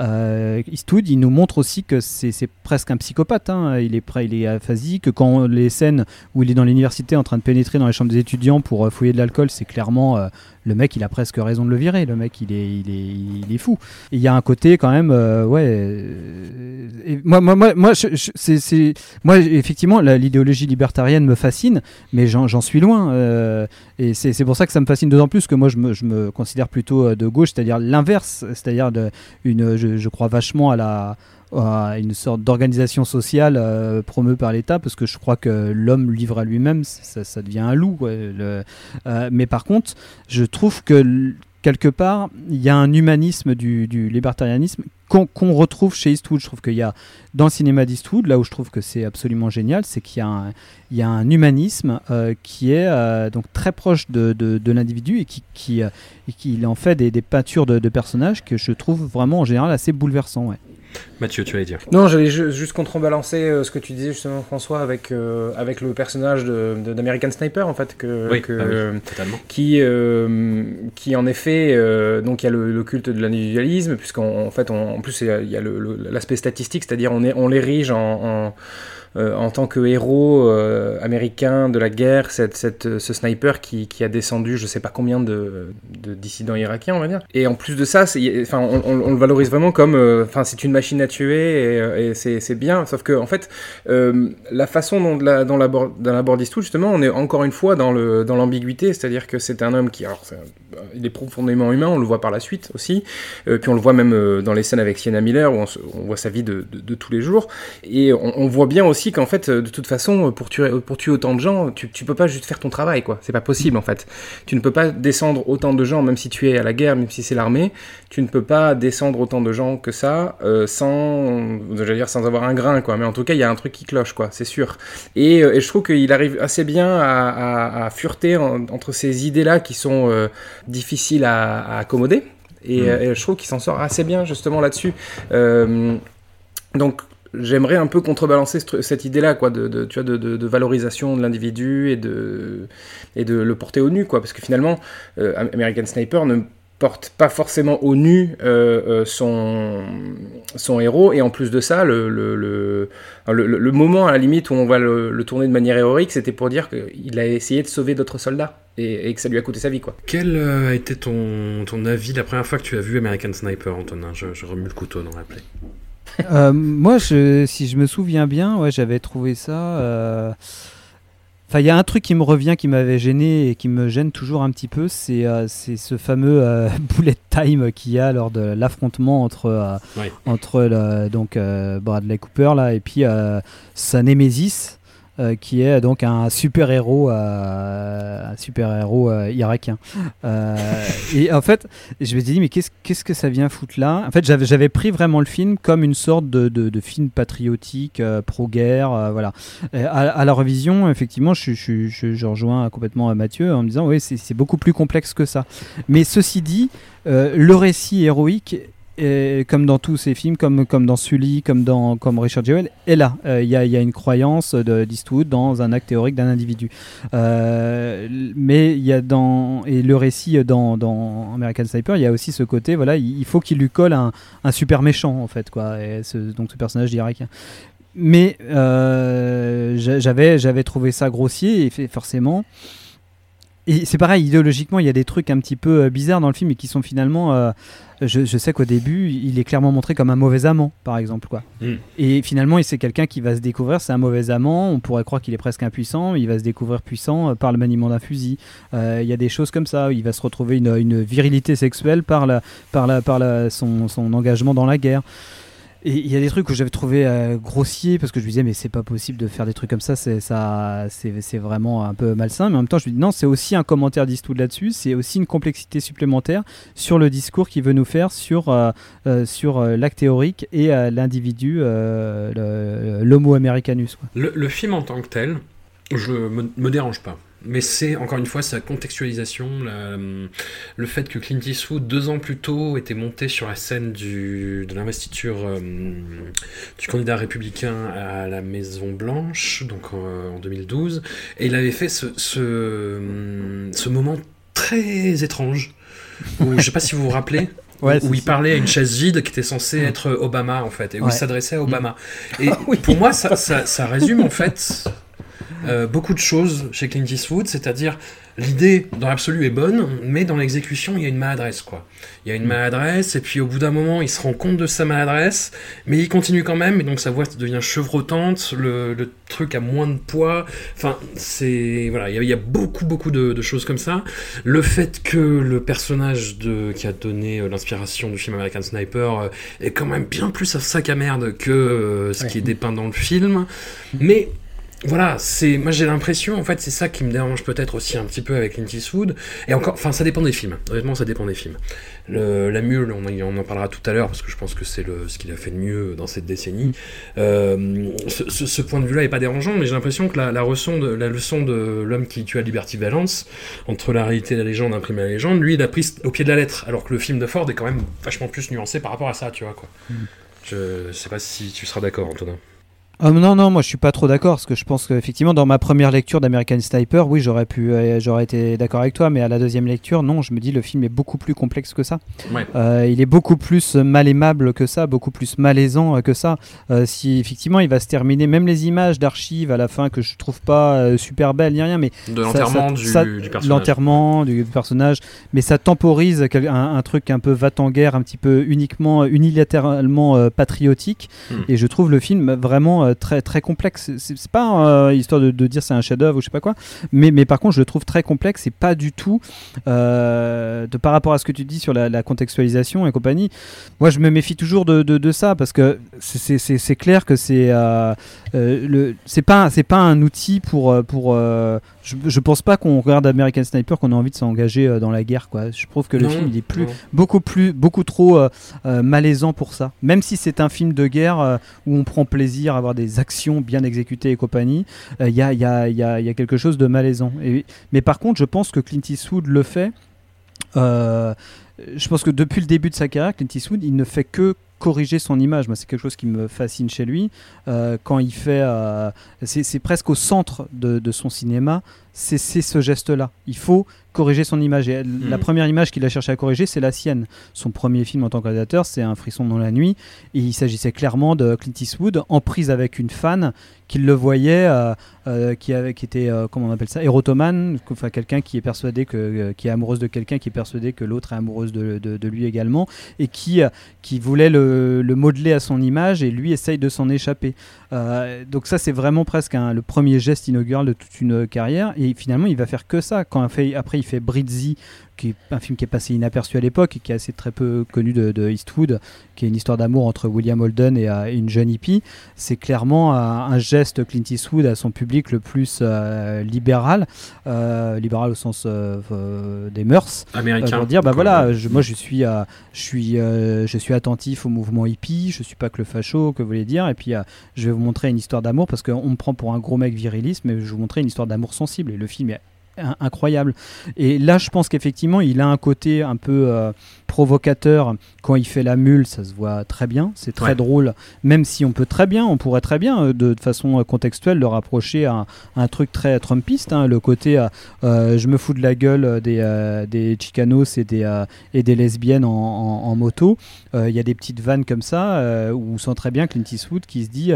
Euh, Eastwood, il nous montre aussi que c'est c'est presque un psychopathe. hein. Il est prêt, il est aphasique. Quand les scènes où il est dans l'université en train de pénétrer dans les chambres des étudiants pour euh, fouiller de l'alcool, c'est clairement euh, le mec, il a presque raison de le virer. Le mec, il est, il est, il est fou. Il y a un côté quand même, euh, ouais. euh, moi, moi, moi, moi, c'est, moi, effectivement, l'idéologie libertarienne me fascine, mais j'en, suis loin. euh, et c'est, pour ça que ça me fascine d'autant plus que moi, je me, je me considère plutôt de gauche, c'est-à-dire l'inverse, c'est-à-dire une, je crois vachement à la une sorte d'organisation sociale euh, promue par l'État parce que je crois que l'homme livre à lui-même ça, devient un loup euh, mais par contre je trouve que quelque part il y a un humanisme du, du libertarianisme qu'on retrouve chez Eastwood je trouve qu'il y a dans le cinéma d'Eastwood là où je trouve que c'est absolument génial c'est qu'il y a un, humanisme euh, qui est euh, donc très proche de, l'individu et qui, qui, qui en fait des, peintures de, personnages que je trouve vraiment en général assez bouleversants. Mathieu, tu allais dire. Non, j'allais ju- juste contrebalancer euh, ce que tu disais justement François avec, euh, avec le personnage de- de- d'American Sniper en fait que, Oui, que, bah oui, qui, euh, qui en effet, euh, donc il y a le, le culte de l'individualisme, puisqu'en en fait, on- en plus il y a, l'aspect statistique, c'est-à-dire on, est, on l'érige en, en, en tant que héros euh, américain de la guerre, cette, cette, ce sniper qui, qui a descendu je sais pas combien de, de dissidents irakiens, on va dire. Et en plus de ça, enfin, on, le valorise vraiment comme, euh, enfin, c'est une machine à tuer et, euh, c'est bien, sauf que en fait, euh, la façon dont la, dans l'abord dans l'abord tout justement, on est encore une fois dans le dans l'ambiguïté, c'est-à-dire que c'est un homme qui, alors, il est profondément humain, on le voit par la suite aussi, euh, puis on le voit même euh, dans les scènes avec Sienna Miller où on, voit sa vie de, de- tous les jours, et on voit bien aussi qu'en fait, euh, de toute façon, pour tuer pour tuer autant de gens, tu, tu peux pas juste faire ton travail, quoi, c'est pas possible en fait. Tu ne peux pas descendre autant de gens, même si tu es à la guerre, même si c'est l'armée, tu ne peux pas descendre autant de gens que ça euh, sans, j'allais dire sans avoir un grain, quoi. Mais en tout cas, il y a un truc qui cloche, quoi, c'est sûr. Et, euh, et je trouve qu'il arrive assez bien à, à- à fureter en- entre ces idées-là qui sont euh, difficiles à, à accommoder. Et, Mm. euh, et je trouve qu'il s'en sort assez bien justement là-dessus. Euh, donc j'aimerais un peu contrebalancer cette idée-là, quoi, de, tu vois, de, valorisation de l'individu et de, et de le porter au nu, quoi, parce que finalement, euh, American Sniper ne porte pas forcément au nu euh, euh, son, son héros, et en plus de ça, le, le, le, moment à la limite où on va le, tourner de manière héroïque, c'était pour dire qu'il a essayé de sauver d'autres soldats, et, que ça lui a coûté sa vie, quoi. Quel a été ton, ton avis la première fois que tu as vu American Sniper, Antonin? Je, je remue le couteau dans la plaie. Euh, moi, je, si je me souviens bien, ouais, j'avais trouvé ça. euh, Enfin, il y a un truc qui me revient, qui m'avait gêné et qui me gêne toujours un petit peu, c'est euh, ce fameux euh, bullet time qu'il y a lors de l'affrontement entre, euh, Ouais. entre donc, Bradley Cooper là, et puis sa némésis. Euh, qui est donc un super héros, un super héros irakien. Euh, et en fait, je me suis dit mais qu'est-ce que ça vient foutre là? En fait, j'avais pris vraiment le film comme une sorte de, film patriotique, euh, pro-guerre, euh, voilà. À, la revision, effectivement, je, je, rejoins complètement Mathieu en me disant oui, c'est beaucoup plus complexe que ça. Mais ceci dit, euh, le récit héroïque comme dans tous ces films, comme, comme dans Sully, comme dans comme Richard Jewell, est là. Euh, Il y, a, y a une croyance de- d'Eastwood dans un acte théorique d'un individu. Euh, mais il y a dans et le récit dans, dans American Sniper, il y a aussi ce côté, voilà, il, faut qu'il lui colle un, un super méchant en fait, quoi. Donc ce personnage d'Irakien. Mais euh, j'a- j'avais trouvé ça grossier et forcément. Et c'est pareil, idéologiquement, il y a des trucs un petit peu euh, bizarres dans le film et qui sont finalement. euh, je, je sais qu'au début, il est clairement montré comme un mauvais amant, par exemple. Quoi. Mm. Et finalement, c'est quelqu'un qui va se découvrir, c'est un mauvais amant. On pourrait croire qu'il est presque impuissant. Il va se découvrir puissant euh, par le maniement d'un fusil. Euh, Il y a des choses comme ça. Il va se retrouver une, une virilité sexuelle par, la, par, la, par la, son, son engagement dans la guerre. Il y a des trucs que j'avais trouvé euh, grossiers parce que je me disais mais c'est pas possible de faire des trucs comme ça, c'est ça, c'est vraiment un peu malsain. Mais en même temps je me dis non c'est aussi un commentaire d'Eastwood là-dessus, c'est aussi une complexité supplémentaire sur le discours qu'il veut nous faire sur euh, euh, sur l'acte théorique et l'individu, l'homo americanus. Le film en tant que tel, je me, me dérange pas. Mais c'est encore une fois sa contextualisation, la- le fait que Clint Eastwood deux ans plus tôt était monté sur la scène du, de l'investiture euh, du candidat républicain à la Maison Blanche, donc euh, en 2012, et il avait fait ce, ce, ce moment très étrange où je sais pas si vous vous rappelez. Ouais, où il ça. parlait à une chaise vide qui était censée être Obama en fait, et où Ouais. il s'adressait à Obama. Et pour moi, ça, ça, ça résume en fait euh, beaucoup de choses chez Clint Eastwood, c'est-à-dire l'idée dans l'absolu est bonne, mais dans l'exécution il y a une maladresse quoi. Il y a une maladresse et puis au bout d'un moment il se rend compte de sa maladresse, mais il continue quand même et donc sa voix devient chevrotante, le, le truc a moins de poids. Enfin c'est voilà, il y, a- il y a beaucoup beaucoup de, de choses comme ça. Le fait que le personnage de qui a donné euh, l'inspiration du film American Sniper euh, est quand même bien plus un sac à merde que euh, ce qui est dépeint dans le film, mais voilà, c'est moi j'ai l'impression en fait c'est ça qui me dérange peut-être aussi un petit peu avec Clint Eastwood et encore enfin ça dépend des films. Honnêtement, ça dépend des films. Le, la mule, on, en- on en parlera tout à l'heure parce que je pense que c'est le ce qu'il a fait de mieux dans cette décennie. Euh, ce, ce- ce point de vue-là est pas dérangeant, mais j'ai l'impression que la, la leçon de la leçon de l'homme qui tua Liberty Valance entre la réalité et la légende, imprimé la légende, lui il a pris au pied de la lettre, alors que le film de Ford est quand même vachement plus nuancé par rapport à ça, tu vois quoi. Je sais pas si tu seras d'accord, Antonin. Ah, non, non, moi je suis pas trop d'accord parce que je pense qu'effectivement dans ma première lecture d'American Sniper, oui, j'aurais pu, euh, j'aurais été d'accord avec toi, mais à la deuxième lecture, non, je me dis le film est beaucoup plus complexe que ça. Ouais. Euh, il est beaucoup plus mal aimable que ça, beaucoup plus malaisant euh, que ça. Euh, si effectivement il va se terminer, même les images d'archives à la fin que je trouve pas super belles ni rien, mais De l'enterrement du, personnage. l'enterrement du personnage, mais ça temporise un, un truc un peu va en guerre, un petit peu uniquement unilatéralement patriotique. Hmm. Et je trouve le film vraiment euh, très très complexe. C'est- pas euh, histoire de, de dire c'est un chef-d'œuvre ou je sais pas quoi, mais mais par contre je le trouve très complexe et pas du tout euh, de par rapport à ce que tu dis sur la, la contextualisation et compagnie. Moi je me méfie toujours de, de, de ça parce que c'est- clair que c'est euh, le c'est pas c'est pas un outil pour pour je, je pense pas qu'on regarde American Sniper qu'on a envie de s'engager dans la guerre quoi. Je trouve que le Non, film il est plus non. beaucoup plus beaucoup trop malaisant pour ça. Même si c'est un film de guerre où on prend plaisir à avoir des actions bien exécutées et compagnie, euh, il y, a, y y a- quelque chose de malaisant. Mais par contre, je pense que Clint Eastwood le fait. euh, je pense que depuis le début de sa carrière, Clint Eastwood, il ne fait que corriger son image. Moi, c'est quelque chose qui me fascine chez lui. Euh, quand il fait, euh, c'est presque au centre de, de son cinéma, c'est ce geste-là. Il faut corriger son image. Et la Mm. première image qu'il a cherché à corriger, c'est la sienne. Son premier film en tant que réalisateur, c'est Un frisson dans la nuit. Et il s'agissait clairement de Clint Eastwood en prise avec une fan qui le voyait, euh, euh, qui, avait, qui était, euh, comment on appelle ça, érotomane, enfin quelqu'un qui est persuadé que, qui est amoureuse de quelqu'un, qui est persuadé que l'autre est amoureuse de, de- de lui également, et qui, qui voulait le, le modeler à son image, et lui essaye de s'en échapper. Euh, donc ça, c'est vraiment presque un- le premier geste inaugural de toute une carrière, et finalement, il va faire que ça. Quand il fait- après, il fait Brizzy, qui est un film qui est passé inaperçu à l'époque et qui est assez très peu connu de, de Eastwood, qui est une histoire d'amour entre William Holden et, euh, une jeune hippie. C'est clairement un, un geste Clint Eastwood à son public le plus euh, libéral, libéral au sens des mœurs, Américain. pour dire bah voilà, je- moi je suis, je suis, je suis attentif au mouvement hippie, je suis pas que le facho que vous voulez dire, et puis je vais vous montrer une histoire d'amour parce qu'on me prend pour un gros mec viriliste, mais je vous montrer une histoire d'amour sensible et le film est incroyable. Et là, je pense qu'effectivement, il a un côté un peu euh, provocateur quand il fait la mule, ça se voit très bien, c'est très Ouais. drôle, même si on peut très bien, on pourrait très bien, euh, de, de façon euh, contextuelle, le rapprocher à, un- à un truc très trumpiste, hein, le côté euh, je me fous de la gueule des, euh, des chicanos et des, et des lesbiennes en, en- en moto. Il y a des petites vannes comme ça où on sent très bien Clint Eastwood qui se dit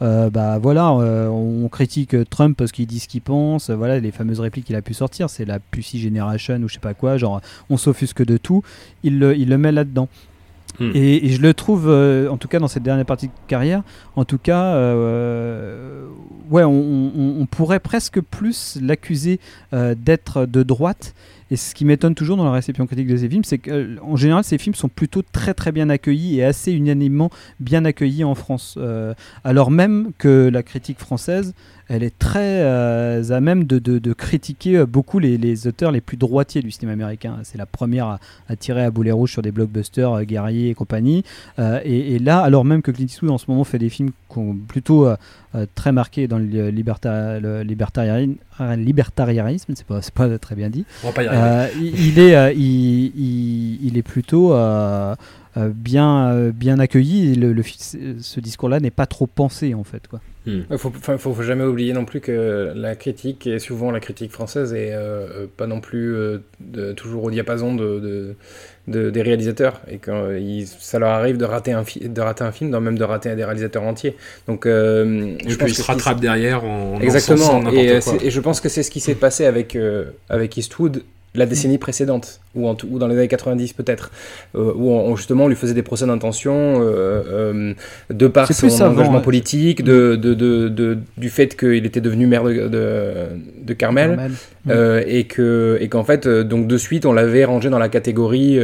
bah voilà, on critique Trump parce qu'il dit ce qu'il pense, voilà les fameuses répliques qu'il a pu sortir. C'est la Pussy Generation ou je sais pas quoi. Genre, on s'offusque de tout. Il le, il le met là-dedans. Hmm. Et, et je le trouve, euh, en tout cas dans cette dernière partie de carrière, en tout cas, euh, ouais, on, on- on pourrait presque plus l'accuser euh, d'être de droite. Et ce qui m'étonne toujours dans la réception critique de ces films, c'est qu'en général, ces films sont plutôt très très bien accueillis et assez unanimement bien accueillis en France. Euh, alors même que la critique française, elle est très euh, à même de, de- de critiquer euh, beaucoup les, les auteurs les plus droitiers du cinéma américain. C'est la première à, à tirer à boulet rouge sur des blockbusters euh, guerriers et compagnie. Euh, et, et là, alors même que Clint Eastwood en ce moment fait des films plutôt très marqués dans le, liberta- le libertarianisme, libertarianisme, c'est pas, très bien dit. On va pas y arriver. Il, il est, il, est plutôt bien, euh, bien accueilli. Et le, ce discours-là n'est pas trop pensé en fait. Quoi. Il faut, enfin, faut, faut jamais oublier non plus que la critique, et souvent la critique française, est euh, pas non plus euh, de- toujours au diapason de, de- de- des réalisateurs. Et quand euh, ils- ça leur arrive de rater un, fi- de rater un film, même de rater des réalisateurs entiers. Donc, euh, Et je puis pense il se que rattrape derrière en, en Exactement. n'importe Et, euh, quoi. et je pense que c'est ce qui s'est passé avec, euh, avec Eastwood la décennie précédente, ou, en ou dans les années 90 peut-être, euh, où on, on, justement on lui faisait des procès d'intention euh, euh, de par son engagement ouais. politique, de, de, de, du fait qu'il était devenu maire de, de, de Carmel. Carmel. Euh, et que et qu'en fait donc de suite on l'avait rangé dans la catégorie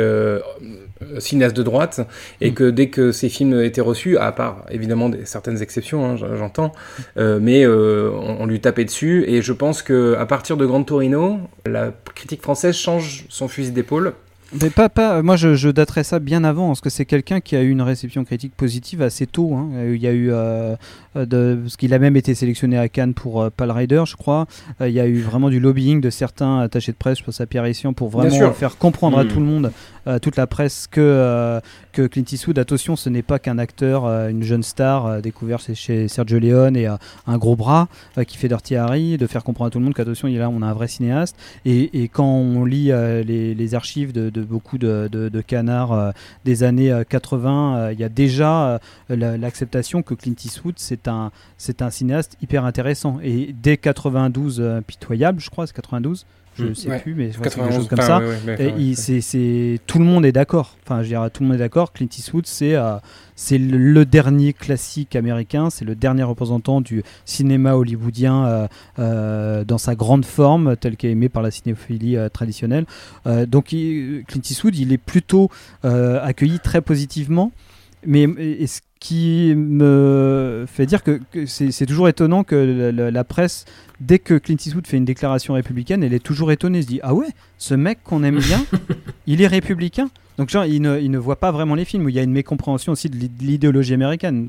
cinéaste de droite et Mm. que dès que ces films étaient reçus à part évidemment des, certaines exceptions hein, j'entends euh, mais euh, on, on lui tapait dessus et je pense que à partir de Grand Torino la critique française change son fusil d'épaule Mais pas, pas, moi je, je daterais ça bien avant, parce que c'est quelqu'un qui a eu une réception critique positive assez tôt. hein. Il y a eu, euh, euh, de, parce qu'il a même été sélectionné à Cannes pour euh, Pal Rider, je crois. Euh, il y a eu vraiment du lobbying de certains attachés de presse, je pense à Pierre Essian, pour vraiment faire comprendre à Mm. tout le monde, toute la presse, que, euh, que Clint Eastwood, attention, ce n'est pas qu'un acteur, euh, une jeune star euh, découvert chez, Sergio Leone et euh, un gros bras euh, qui fait Dirty Harry, de faire comprendre à tout le monde qu'attention, il là, on a un vrai cinéaste. Et, quand on lit euh, les, archives de, beaucoup de, de- canards euh, des années euh, 80, euh, il y a déjà euh, la- l'acceptation que Clint Eastwood, c'est un, c'est un cinéaste hyper intéressant. Et dès 92, euh, Pitoyable, je crois, c'est 92, je ne Mm. sais Ouais. plus, mais quelque 91 chose comme ça. ouais, ouais, mais, Et c'est, tout le monde est d'accord. Enfin, je dirais, tout le monde est d'accord. Clint Eastwood, c'est, euh, c'est le, le dernier classique américain. C'est le dernier représentant du cinéma hollywoodien euh, euh, dans sa grande forme, telle qu'est aimée par la cinéphilie euh, traditionnelle. Euh, donc, il- Clint Eastwood, il est plutôt euh, accueilli très positivement. Mais et ce qui me fait dire que, que c'est, c'est toujours étonnant que la, la- la presse, dès que Clint Eastwood fait une déclaration républicaine, elle est toujours étonnée. Elle se dit Ah ouais, ce mec qu'on aime bien, il est républicain. Donc, genre, il ne, il ne voit pas vraiment les films, où il y a une mécompréhension aussi de l'i- de l'idéologie américaine.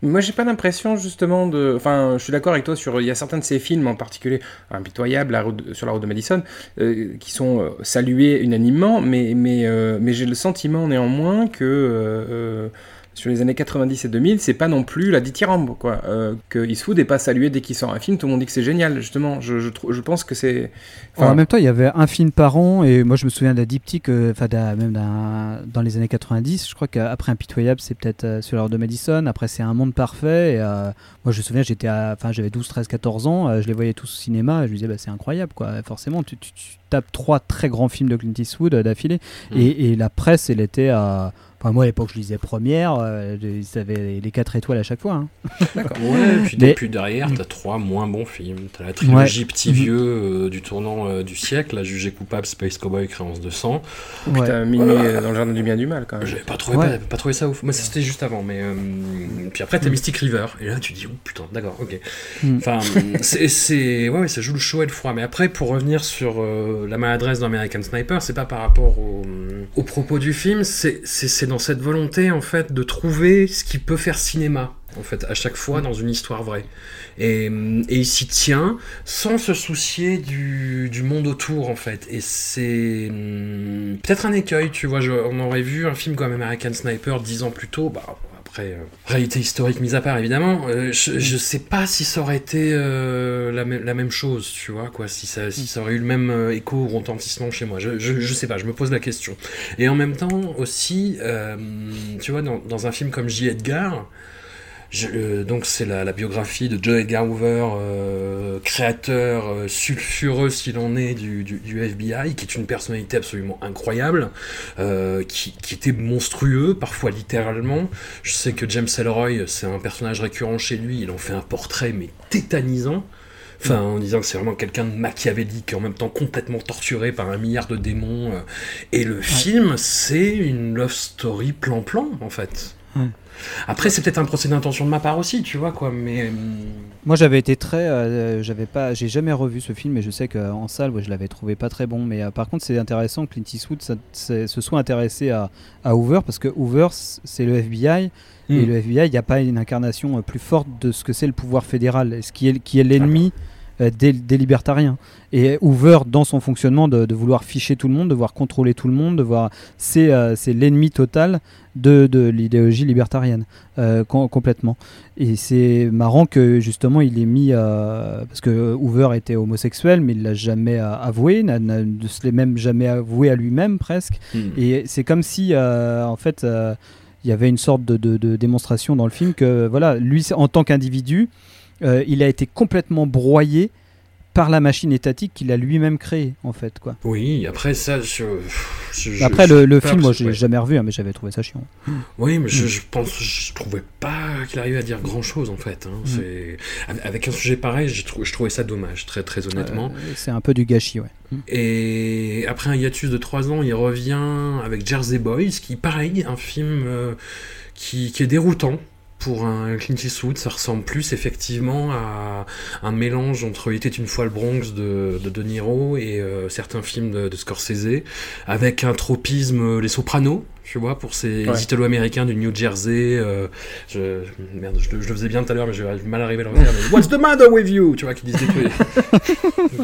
Moi, j'ai pas l'impression justement de. Enfin, je suis d'accord avec toi sur. Il y a certains de ces films, en particulier Impitoyable, La route de- sur la route de Madison, euh, qui sont euh, salués unanimement, mais, mais, euh, mais j'ai le sentiment néanmoins que. Sur les années 90 et 2000, c'est pas non plus la dithyrambe, quoi. Euh, que Eastwood n'est pas salué dès qu'il sort un film, tout le monde dit que c'est génial, justement. Je, je, trou- je pense que c'est. en même temps, il y avait un film par an, et moi je me souviens d'un diptyque, euh, enfin même dans les années 90, je crois qu'après Impitoyable, c'est peut-être euh, sur l'heure de Madison, après c'est Un Monde Parfait, et euh, moi je me souviens, j'étais enfin j'avais 12, 13, 14 ans, euh, je les voyais tous au cinéma, et je me disais, bah, c'est incroyable, quoi, forcément, tu, tu- tu tapes trois très grands films de Clint Eastwood d'affilée, Mhm. et, et la presse, elle était à... Enfin, moi, à l'époque, je lisais première, euh, ils avaient les 4 étoiles à chaque fois. hein. Ouais, puis, Mais- puis derrière, t'as trois moins bons films. T'as la trilogie Petit Mhm. Vieux euh, du tournant euh, du siècle, La Jugé coupable, Space Cowboy, Créance de sang. Ouais. Putain, minuit euh, dans le jardin du bien du mal, quand même. J'avais pas trouvé, Ouais. pas, pas trouvé ça ouf. Moi, c'était juste avant. Mais euh, puis après, t'as Mystic River. Et là, tu dis, oh putain, d'accord, ok. Mm. Enfin, c'est, c'est- ouais, ouais, ça joue le chaud et le froid. Mais après, pour revenir sur euh, la maladresse d'American Sniper, c'est pas par rapport au, au propos du film, c'est, c'est, c'est dans cette volonté, en fait, de trouver ce qui peut faire cinéma. En fait, à chaque fois dans une histoire vraie. Et, et il s'y tient sans se soucier du, du monde autour, en fait. Et c'est hum, peut-être un écueil, tu vois. on aurait vu un film comme American Sniper dix ans plus tôt. Bah, après, euh, réalité historique mise à part, évidemment. euh, je, je sais pas si ça aurait été euh, la, même- la même chose, tu vois, quoi. Si ça, si ça aurait eu le même écho ou retentissement chez moi. Je, je, je sais pas, je me pose la question. Et en même temps, aussi, tu vois, dans, dans un film comme J. Edgar, Je- euh, donc c'est la, la biographie de John Edgar Hoover, euh, créateur euh, sulfureux s'il en est du, du, du FBI, qui est une personnalité absolument incroyable, qui, qui était monstrueux, parfois littéralement. Je sais que James Ellroy, c'est un personnage récurrent chez lui, il en fait un portrait mais tétanisant. Enfin, en disant que c'est vraiment quelqu'un de machiavélique et en même temps complètement torturé par un milliard de démons. Et le film, c'est une love story plan-plan, en fait. Ouais. Après, c'est peut-être un procès d'intention de ma part aussi, tu vois, quoi, mais... hum, Moi, j'avais été très, euh, j'avais pas, j'ai jamais revu ce film, et je sais qu'en salle, ouais, je l'avais trouvé pas très bon. Mais euh, par contre, c'est intéressant que Clint Eastwood ça- se soit intéressé à, à Hoover, parce que Hoover, c'est le FBI, et Mm. le FBI, il n'y a pas une incarnation euh, plus forte de ce que c'est le pouvoir fédéral, ce qui est, qui est l'ennemi euh, des, des libertariens. Et Hoover, dans son fonctionnement, de, de vouloir ficher tout le monde, de vouloir contrôler tout le monde, de voir, c'est euh, c'est l'ennemi total de, de l'idéologie libertarienne, euh, com- complètement. Et c'est marrant que justement il ait mis, euh, parce que Hoover était homosexuel, mais il l'a jamais euh, avoué, ne se l'est même jamais avoué à lui-même presque. hum. Et c'est comme si, euh, en fait, euh, il y avait une sorte de, de- de démonstration dans le film que, voilà, lui, en tant qu'individu, euh, il a été complètement broyé par la machine étatique qu'il a lui-même créée, en fait, quoi. Oui, après ça, je... je- Après, je le, film, moi, je l'ai ouais. jamais revu, hein, mais j'avais trouvé ça chiant. Oui, mais je, Mm. je pense, je trouvais pas qu'il arrivait à dire grand chose en fait. hein. Mm. C'est avec un sujet pareil, trou- je trouvais ça dommage, très très honnêtement. Euh, c'est un peu du gâchis, ouais. Et après un hiatus de 3 ans, il revient avec Jersey Boys, qui pareil, un film euh, qui, qui est déroutant. Pour un Clint Eastwood, ça ressemble plus effectivement à un mélange entre Il était une fois le Bronx de De, de Niro et euh, certains films de, de Scorsese, avec un tropisme euh, Les Sopranos, tu vois, pour ces Ouais. Italo-Américains du New Jersey. euh, je, merde, je, le- je le faisais bien tout à l'heure, mais j'ai mal arrivé à le refaire. mais, What's the matter with you? Tu vois, qui disent des trucs.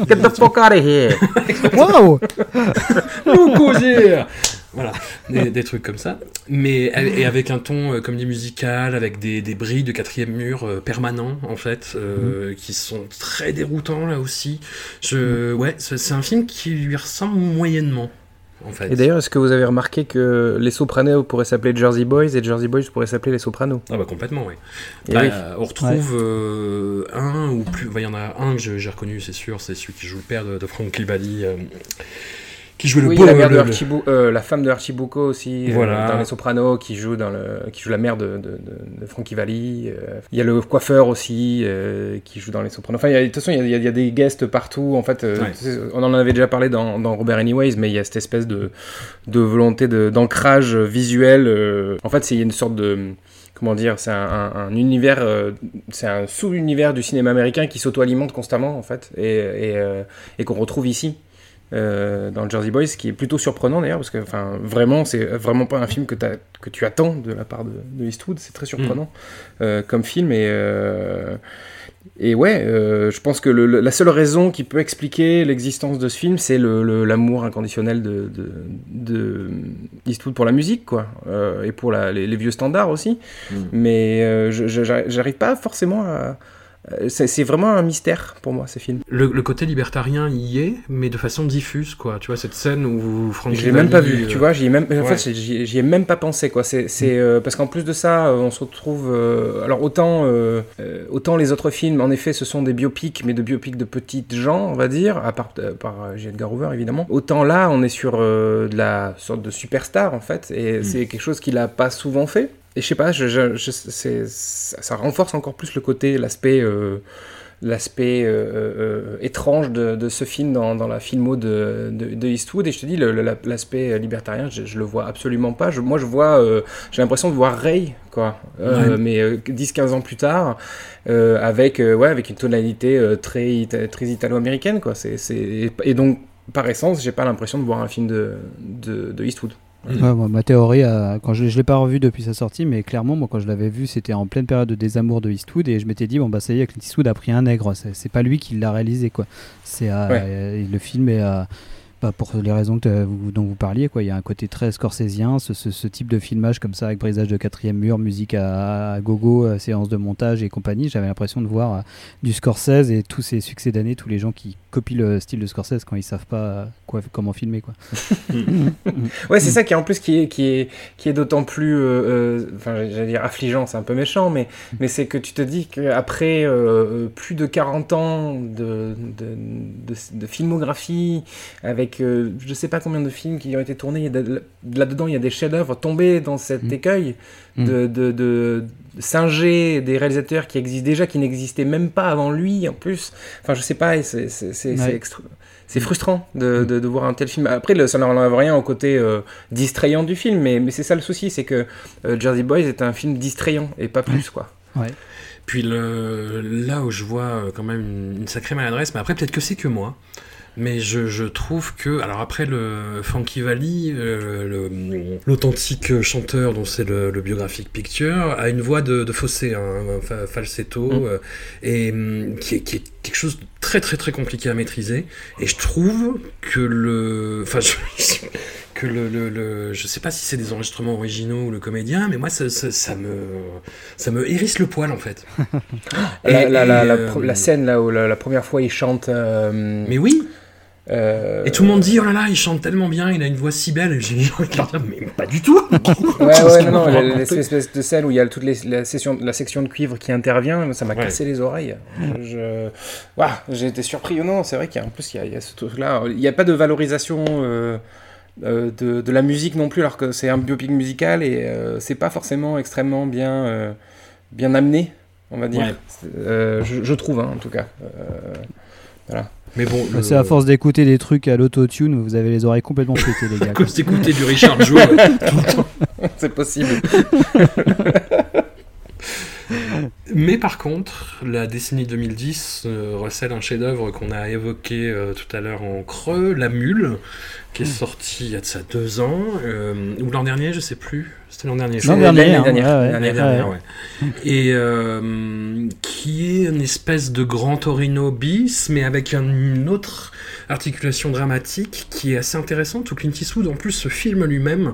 Get the fuck out of here Waouh Nous causer Voilà, des, des trucs comme ça. Mais et avec un ton euh, comédie musicale, avec des, des bris de quatrième mur euh, permanents, en fait, euh, qui sont très déroutants là aussi. Je, ouais, c'est un film qui lui ressemble moyennement, en fait. Et d'ailleurs, est-ce que vous avez remarqué que Les Sopranos pourraient s'appeler Jersey Boys et Jersey Boys pourraient s'appeler Les Sopranos? Ah bah complètement, oui. Bah, oui. On retrouve euh, un ou plus. bah, Il y en a un que j'ai reconnu, c'est sûr, c'est celui qui joue le père de, de Frank Libali, euh, qui jouait le Oui, beau- la, mère de le- euh, la femme de aussi, euh, dans Les Sopranos, qui joue, dans le, qui joue la mère de, de, de, de Frankie Valli. euh. Il y a le coiffeur aussi, euh, qui joue dans Les Sopranos. Enfin, il y a- de toute façon, il y, a, il y des guests partout. En fait, Ouais. on en avait déjà parlé dans, dans Robert Anyways, mais il y a cette espèce de, de volonté d'ancrage visuel. En fait, c'est il y a une sorte de comment dire, c'est un, un- un univers, euh, c'est un sous-univers du cinéma américain qui s'auto-alimente constamment en fait, et, et, euh, et qu'on retrouve ici. Euh, dans Jersey Boys, ce qui est plutôt surprenant d'ailleurs, parce que enfin, vraiment, c'est vraiment pas un film que, tu attends de la part de, de Eastwood, c'est très surprenant euh, comme film, et, euh, et ouais, euh, je pense que le- le- la seule raison qui peut expliquer l'existence de ce film, c'est le- l'amour inconditionnel de, de, de Eastwood pour la musique, quoi, et pour la- les, les vieux standards aussi. Mm. Mais j'arrive pas forcément à. Euh, C'est c'est vraiment un mystère pour moi, ces films. Le, le côté libertarien y est, mais de façon diffuse, quoi. Tu vois, cette scène où Frank Je l'ai même pas vu, euh, tu vois, j'y ai même, en ouais. fait, j'y j'y ai même pas pensé, quoi. C'est, c'est, euh, parce qu'en plus de ça, euh, on se retrouve, euh, alors autant, autant les autres films, en effet, ce sont des biopics, mais de biopics de petites gens, on va dire, à part euh, par J. Edgar Hoover, évidemment. Autant là, on est sur euh, de la sorte de superstar, en fait, et c'est quelque chose qu'il a pas souvent fait. Et je sais pas, je, je- je- c'est, ça, ça renforce encore plus le côté, l'aspect. euh, l'aspect euh, euh, étrange de, de ce film dans, dans la filmo de, de, de Eastwood et je te dis l'aspect libertarien je, je le vois absolument pas je, moi je vois j'ai l'impression de voir Ray quoi Ouais. mais euh, 10-15 ans plus tard avec ouais avec une tonalité très très italo-américaine quoi c'est et donc par essence j'ai pas l'impression de voir un film de, de, de Eastwood Ouais, moi, ma théorie, euh, quand je, je l'ai pas revu depuis sa sortie, mais clairement, moi, quand je l'avais vu, c'était en pleine période de désamour de Eastwood, et je m'étais dit, bon, bah, ça y est, Clint Eastwood a pris un nègre, c'est pas lui qui l'a réalisé, quoi. C'est, euh, Ouais. euh, le film est. pour les raisons dont vous parliez, quoi. Il y a un côté très scorsésien, ce, type de filmage comme ça, avec brisage de quatrième mur, musique à, gogo, euh, séance de montage et compagnie. J'avais l'impression de voir euh, du Scorsese et tous ces succès d'année, tous les gens qui copient le style de Scorsese quand ils savent pas euh, comment filmer, quoi. Ouais, c'est ça qui est en plus qui est, qui est, qui est d'autant plus, euh, j'allais dire affligeant, c'est un peu méchant, mais, mais c'est que tu te dis qu'après plus de 40 ans de, de, de, de filmographie, avec euh, je sais pas combien de films qui ont été tournés, là-dedans il y a des chefs-d'œuvre tombés dans cet Mm. écueil Mm. de, de, de, de singer des réalisateurs qui existent déjà, qui n'existaient même pas avant lui en plus. Enfin, je sais pas, c'est Ouais. extra- frustrant de, de, de voir un tel film. Après, le- ça n'enlève rien au côté euh, distrayant du film, mais, mais c'est ça le souci, c'est que euh, Jersey Boys est un film distrayant et pas plus, quoi. Puis le, là où je vois euh, quand même une, une sacrée maladresse, mais après peut-être que c'est que moi, mais je, je trouve que, alors après le Funky Valley, euh, l'authentique chanteur dont c'est le, le biographic picture, a une voix de, de fossé, hein, un fa- falsetto, Mm. euh, et hum, qui est, qui est quelque chose de très très très compliqué à maîtriser, et je trouve que le... Enfin, je- que le, le, le- je sais pas si c'est des enregistrements originaux ou le comédien, mais moi ça, ça, ça me ça me hérisse le poil en fait. La, Et- la, la, et, la euh, la scène là où la, première fois il chante. Mais oui, euh, et tout le monde dit oh là là, il chante tellement bien, il a une voix si belle. Et j'ai envie de leur dire mais pas du tout. Ouais, ouais, non, non, l'espèce de scène où il y a toutes les, la, session, la section de cuivre qui intervient, ça m'a Ouais. cassé les oreilles. Je, j'ai été surpris. Non, c'est vrai qu'en plus, il y a, il y a ce truc-là. Il n'y a pas de valorisation euh, euh, de, de la musique non plus, alors que c'est un biopic musical et euh, c'est pas forcément extrêmement bien, euh, bien amené, on va dire. Ouais. Je, je trouve, hein, en tout cas. Euh, Mais bon, le- C'est à force d'écouter des trucs à l'autotune, vous avez les oreilles complètement pétées, les gars. à cause d'écouter du Richard Joe tout le temps. c'est possible. Mais par contre, la décennie 2010 euh, recèle un chef-d'œuvre qu'on a évoqué euh, tout à l'heure en creux, La Mule, qui est sorti il y a de ça deux ans, euh, ou l'an dernier, je sais plus. C'était l'an dernier. je L'an dernier, l'année hein, dernière. Et euh, qui est une espèce de grand Torino bis, mais avec un- une autre articulation dramatique qui est assez intéressante, où Clint Eastwood en plus se filme lui-même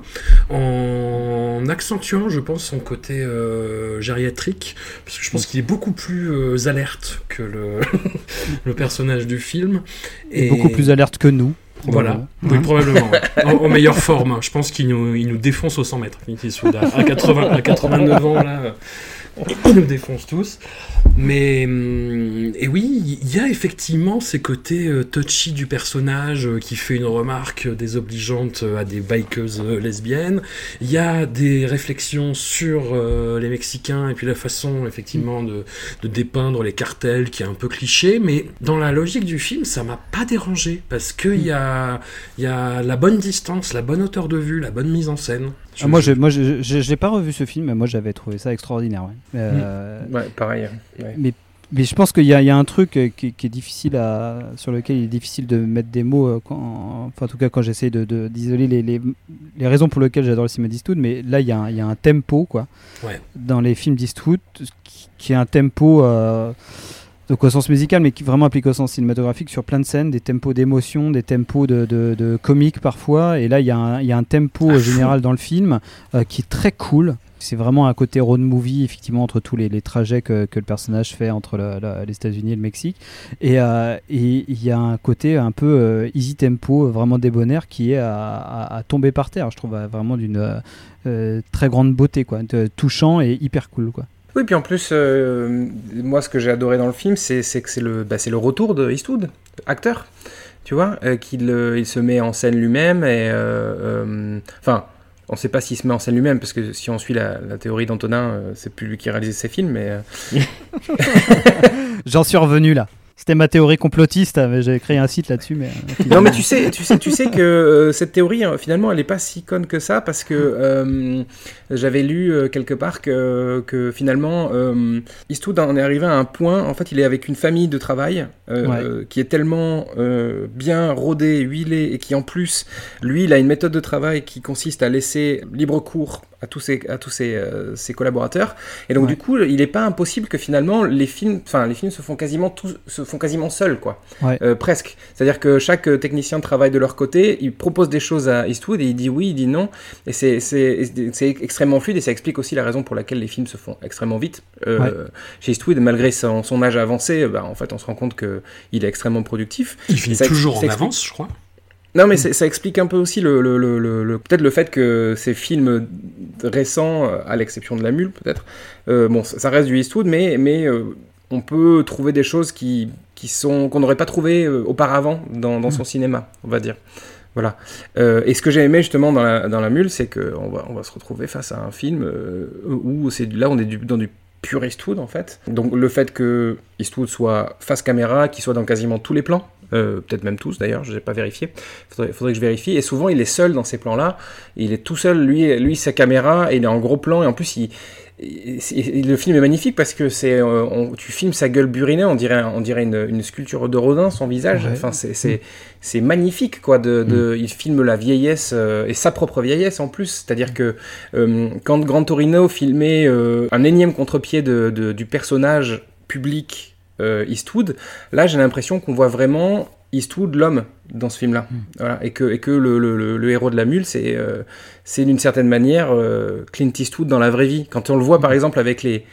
en accentuant, je pense, son côté euh, gériatrique, parce que je pense qu'il est beaucoup plus euh, alerte que le, le personnage du film. Et beaucoup plus alerte que nous. Voilà, probablement. oui, Hein probablement. ouais. En, en meilleure forme. Je pense qu'il nous, il nous défonce au 100 mètres. Clint Eastwood, à, à 80, à 89 ans, là, euh, il nous défonce tous. Mais, hum, et oui, il y a effectivement ces côtés euh, touchy du personnage euh, qui fait une remarque euh, désobligeante à des bikeuses lesbiennes. Il y a des réflexions sur les Mexicains et puis la façon, effectivement, de, de dépeindre les cartels qui est un peu cliché. Mais dans la logique du film, ça m'a pas dérangé parce qu'il y a, il y a la bonne distance, la bonne hauteur de vue, la bonne mise en scène. Ah, moi, je- je, moi, je, je- je l'ai pas revu ce film, mais moi, j'avais trouvé ça extraordinaire. ouais. Euh, Ouais, pareil. Ouais. Mais, mais je pense qu'il y, a- il y a un truc euh, qui, qui est difficile à, sur lequel il est difficile de mettre des mots, euh, quand, enfin, en tout cas quand j'essaie de, de- d'isoler les, les, les raisons pour lesquelles j'adore le cinéma d'Eastwood, mais là il y, a un- il y a un tempo quoi, Ouais. dans les films d'Eastwood qui, qui est un tempo euh, donc au sens musical, mais qui vraiment applique au sens cinématographique sur plein de scènes, des tempos d'émotion, des tempos de, de, de comique parfois, et là il y, a un- il y a un tempo euh, fond. général dans le film euh, qui est très cool. C'est vraiment un côté road movie, effectivement, entre tous les, trajets que, que le personnage fait entre le- le- les États-Unis et le Mexique. Et euh, et il y a un côté un peu euh, easy tempo, vraiment débonnaire, qui est à, tomber par terre, je trouve, vraiment d'une euh, très grande beauté, quoi, touchant et hyper cool. Quoi. Oui, puis en plus, moi, ce que j'ai adoré dans le film, c'est que c'est le, bah, le retour de Eastwood, acteur. Tu vois, euh, qu'il il se met en scène lui-même et. Enfin, on ne sait pas s'il se met en scène lui-même, parce que si on suit la, la théorie d'Antonin, euh, c'est plus lui qui réalise ses films, mais. euh, J'en suis revenu là. C'était ma théorie complotiste, hein, mais j'ai créé un site là-dessus. Mais, euh, Non, mais tu sais, tu sais, tu sais que euh, cette théorie, euh, finalement, elle n'est pas si conne que ça, parce que euh, j'avais lu euh, quelque part que, que finalement, euh, Eastwood en est arrivé à un point, en fait, il est avec une famille de travail euh, qui est tellement euh, bien rodée, huilée, et qui en plus, lui, il a une méthode de travail qui consiste à laisser libre cours à tous ses, à tous ses, euh, ses collaborateurs. Et donc, Ouais. du coup, il n'est pas impossible que finalement, les films, enfin, les films se font quasiment tous, se font quasiment seuls, quoi. Ouais. Euh, presque. C'est-à-dire que chaque technicien travaille de leur côté, il propose des choses à Eastwood et il dit oui, il dit non. Et c'est- c'est extrêmement fluide et ça explique aussi la raison pour laquelle les films se font extrêmement vite. Euh, Ouais. Chez Eastwood, malgré son, son âge avancé, bah, en fait, on se rend compte qu'il est extrêmement productif. Il finit Ça toujours ça en avance, je crois. Non, mais c'est- ça explique un peu aussi le, le- le- le- le- peut-être le fait que ces films récents, euh, à l'exception de La Mule, peut-être, euh, bon, ça reste du Eastwood, mais, mais euh, on peut trouver des choses qui, qui sont qu'on n'aurait pas trouvé euh, auparavant dans, dans son cinéma, on va dire. Voilà. Euh, et ce que j'ai aimé justement dans la, Mule, c'est qu'on va, on va se retrouver face à un film euh, où c'est là on est du- dans du pur Eastwood en fait. Donc le fait que Eastwood soit face caméra, qu'il soit dans quasiment tous les plans, euh, peut-être même tous d'ailleurs, je n'ai pas vérifié. Faudrait, faudrait que je vérifie. Et souvent, il est seul dans ces plans-là. Il est tout seul, lui, lui, sa caméra, et il est en gros plan. Et en plus, il, le film est magnifique parce que c'est, euh, on- tu filmes sa gueule burinée, on dirait, on dirait une, une sculpture de Rodin, son visage. Ouais. Enfin, c'est, c'est, c'est magnifique, quoi. De, de- Il filme la vieillesse euh, et sa propre vieillesse en plus. C'est-à-dire que euh, quand Grand Torino filmait euh, un énième contre-pied de, de- du personnage public Eastwood, là, j'ai l'impression qu'on voit vraiment Eastwood, l'homme, dans ce film-là. Voilà. Et que, et que le, le- le- le héros de la mule, c'est euh, c'est d'une certaine manière euh, Clint Eastwood dans la vraie vie. Quand on le voit, par exemple, avec les,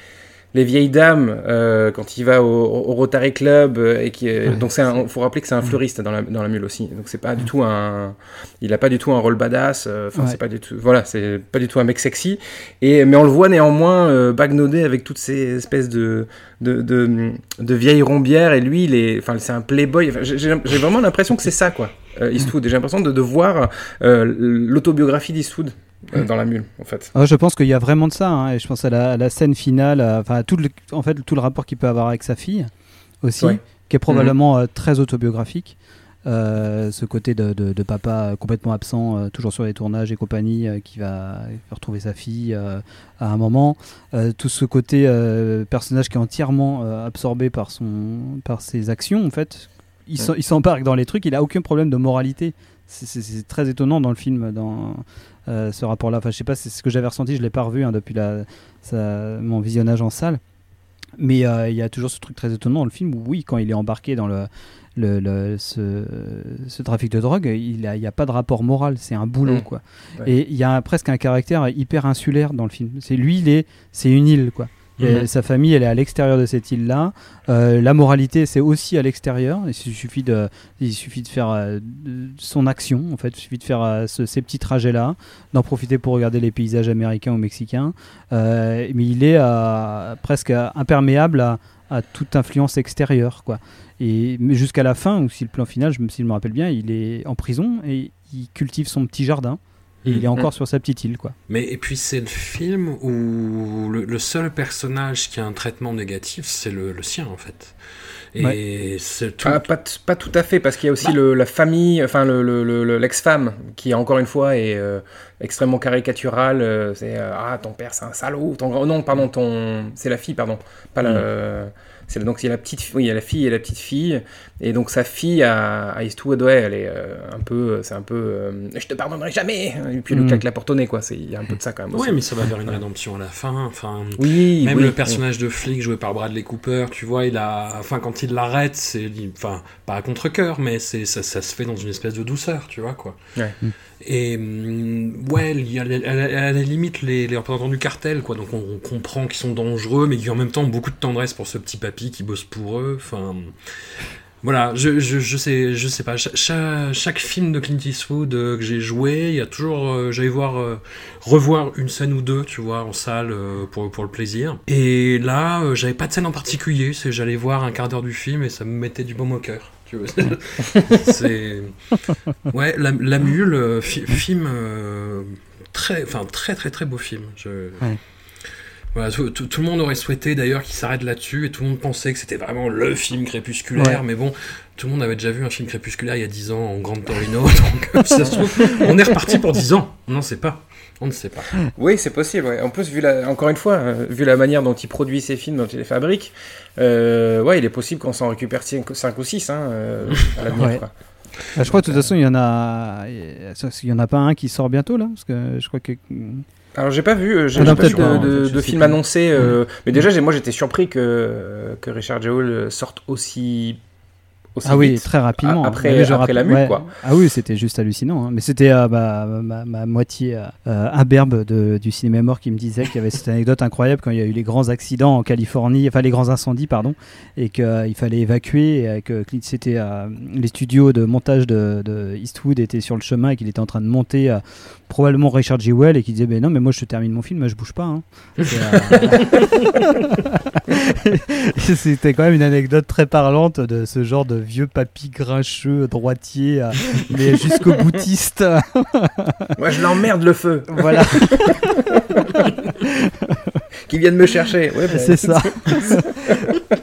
les vieilles dames, euh, quand il va au, au Rotary Club, euh, et qui, est- donc c'est faut rappeler que c'est un fleuriste dans la, dans la mule aussi. Donc c'est pas du tout un, il a pas du tout un rôle badass. euh, Enfin Ouais. c'est pas du tout, voilà, c'est pas du tout un mec sexy. Et mais on le voit néanmoins euh, bagnodé avec toutes ces espèces de de, de, de vieilles rombières. Et lui, il est, enfin c'est un playboy. J'ai vraiment l'impression que c'est ça quoi, euh, Eastwood. Et j'ai l'impression de, de voir euh, l'autobiographie d'Eastwood euh, dans la mule en fait. Ah, je pense qu'il y a vraiment de ça, hein, et je pense à la, à la scène finale, à- enfin à tout le, en fait tout le rapport qu'il peut avoir avec sa fille aussi, Ouais. qui est probablement euh, très autobiographique. Euh, ce côté de, de- de papa complètement absent, toujours sur les tournages et compagnie, qui va retrouver sa fille à un moment. Tout ce côté personnage qui est entièrement absorbé par, son, par ses actions, en fait. Il s'embarque dans les trucs, il a aucun problème de moralité. C'est- très étonnant dans le film, dans euh, ce rapport-là. Enfin, je sais pas, c'est ce que j'avais ressenti, je l'ai pas revu hein, depuis la, sa- mon visionnage en salle. Mais euh, il y a toujours ce truc très étonnant dans le film où, oui, quand il est embarqué dans le, le, le- ce, ce trafic de drogue, il n'y a, pas de rapport moral, c'est un boulot. Mm. quoi. Ouais. Et il y a presque un caractère hyper insulaire dans le film. C'est lui, est, c'est une île. quoi. Et Mhm. Sa famille, elle est à l'extérieur de cette île-là. Euh, la moralité, c'est aussi à l'extérieur. Il suffit de, il suffit de faire euh, son action. En fait, il suffit de faire euh, ce- ces petits trajets-là, d'en profiter pour regarder les paysages américains ou mexicains. Mais il est presque imperméable à, à toute influence extérieure, quoi. Et jusqu'à la fin, ou si le plan final, je si je me rappelle bien, il est en prison et il cultive son petit jardin. Et il est encore sur sa petite île, quoi. Mais et puis c'est le film où le, le seul personnage qui a un traitement négatif, c'est le, le sien en fait. Et c'est tout. Ah, pas, pas tout à fait, parce qu'il y a aussi Bah. le, la famille, enfin le, le- le- le- l'ex-femme, qui encore une fois est euh, extrêmement caricaturale. euh, c'est euh, ah ton père c'est un salaud, ton grand non pardon ton c'est la fille pardon, pas la c'est donc il y a la petite oui il y a la fille et la petite fille et donc sa fille à, à Eastwood ouais elle est euh, un peu c'est un peu euh, je te pardonnerai jamais et puis Mm. claque la porte au nez quoi c'est il y a un peu de ça quand même. Ouais, aussi. mais ça va vers une rédemption à la fin. Enfin, oui même oui, le oui. personnage de flic joué par Bradley Cooper, tu vois, il a, enfin, quand il l'arrête, c'est, enfin, pas à contre cœur, mais c'est, ça, ça se fait dans une espèce de douceur, tu vois, quoi. Ouais. Et hum, ouais, il y a, elle, elle- elle a limite les, représentants du cartel, quoi. Donc on, comprend qu'ils sont dangereux, mais qui ont en même temps beaucoup de tendresse pour ce petit papy qui bosse pour eux. Enfin, voilà, je, je, je sais, je sais pas. Cha- cha- chaque film de Clint Eastwood euh, que j'ai joué, il y a toujours, euh, j'allais voir, euh, revoir une scène ou deux, tu vois, en salle pour pour le plaisir. Et là, j'avais pas de scène en particulier. C'est, j'allais voir un quart d'heure du film et ça me mettait du baume au cœur. Tu c'est ouais, la, la mule, euh, fi- film euh, très, enfin très très très beau film. Je... Ouais. Voilà, tout, tout- tout le monde aurait souhaité d'ailleurs qu'il s'arrête là-dessus et tout le monde pensait que c'était vraiment le film crépusculaire. Ouais. Mais bon, tout le monde avait déjà vu un film crépusculaire il y a 10 ans en Grande Torino. donc, euh, ça se trouve, on est reparti pour 10 ans. On n'en sait pas. On ne sait pas. Oui, c'est possible. ouais. En plus, vu la, encore une fois, euh, vu la manière dont il produit ses films, dont il les fabrique, euh, ouais, il est possible qu'on s'en récupère 5 ou 6 hein, euh, à l'avenir. Ouais. quoi. Ah, je crois de toute façon, il y en a, il y en a pas un qui sort bientôt là, parce que je crois que Alors, j'ai pas vu, euh, j'ai Ah non, pas vu de, en de- fait, je de sais film annoncé. euh, Mais déjà, moi, j'étais surpris que, que Richard Jewell sorte aussi, aussi Ah oui, vite. très rapidement. A- après- la mule, quoi. Ah oui, c'était juste hallucinant. hein. Mais c'était euh, ma, ma- ma moitié euh, euh, imberbe de- du cinéma mort qui me disait qu'il y avait cette anecdote incroyable quand il y a eu les grands accidents en Californie, enfin les grands incendies, pardon, et qu'il fallait évacuer, et que Clint- c'était euh, les studios de montage de, de Eastwood étaient sur le chemin et qu'il était en train de monter euh, probablement Richard G. Well et qui disait ben non mais moi je termine mon film, je bouge pas. hein. Euh, C'était quand même une anecdote très parlante de ce genre de vieux papy grincheux, droitier, euh, mais jusqu'au boutiste. Ouais, je l'emmerde le feu, voilà, qui viennent me chercher. Ouais, bah, c'est ça.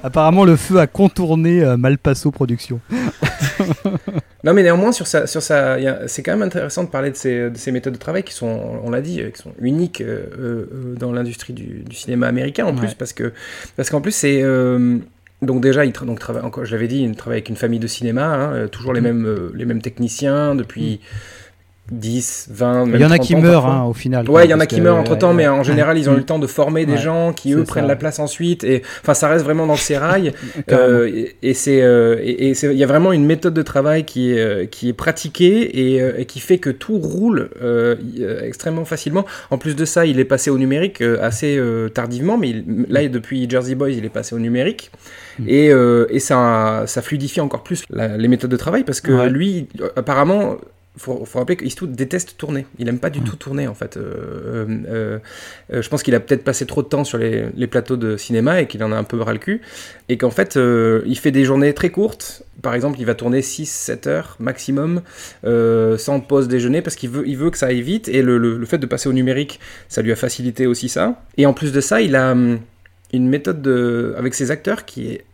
Apparemment, le feu a contourné euh, Malpasso Productions. Non, mais néanmoins, sur sa, sur sa, il y a- c'est quand même intéressant de parler de ces, de ces méthodes de travail qui sont, on l'a dit, euh, qui sont uniques euh, euh, dans l'industrie du, du cinéma américain en plus, parce que, parce qu'en plus c'est, euh, donc déjà, il tra- donc travaille, encore, je l'avais dit, il travaille avec une famille de cinéma, hein, toujours les Mm. mêmes, les mêmes techniciens depuis 10, 20, même Il y en a 30 qui meurent hein, au final. Ouais, il y en a qui meurent entre temps, euh, mais en général, ils ont eu le temps de former des gens qui, eux, prennent la place ensuite. Et enfin, ça reste vraiment dans le sérail. Euh, et c'est, euh, et, il y a vraiment une méthode de travail qui est, qui est pratiquée et, qui fait que tout roule extrêmement facilement. En plus de ça, il est passé au numérique assez tardivement, mais là, depuis Jersey Boys, il est passé au numérique. Mm. Et, et ça, ça fluidifie encore plus les méthodes de travail parce que lui, apparemment, faut, faut rappeler que Eastwood déteste tourner. Il aime pas du tout tourner en fait. Euh, euh, euh, je pense qu'il a peut-être passé trop de temps sur les, les plateaux de cinéma et qu'il en a un peu ras le cul. Et qu'en fait, il fait des journées très courtes. Par exemple, il va tourner 6-7 heures maximum sans pause déjeuner parce qu'il veut, il veut que ça aille vite. Et le, le- le fait de passer au numérique, ça lui a facilité aussi ça. Et en plus de ça, il a hum, une méthode de, avec ses acteurs qui est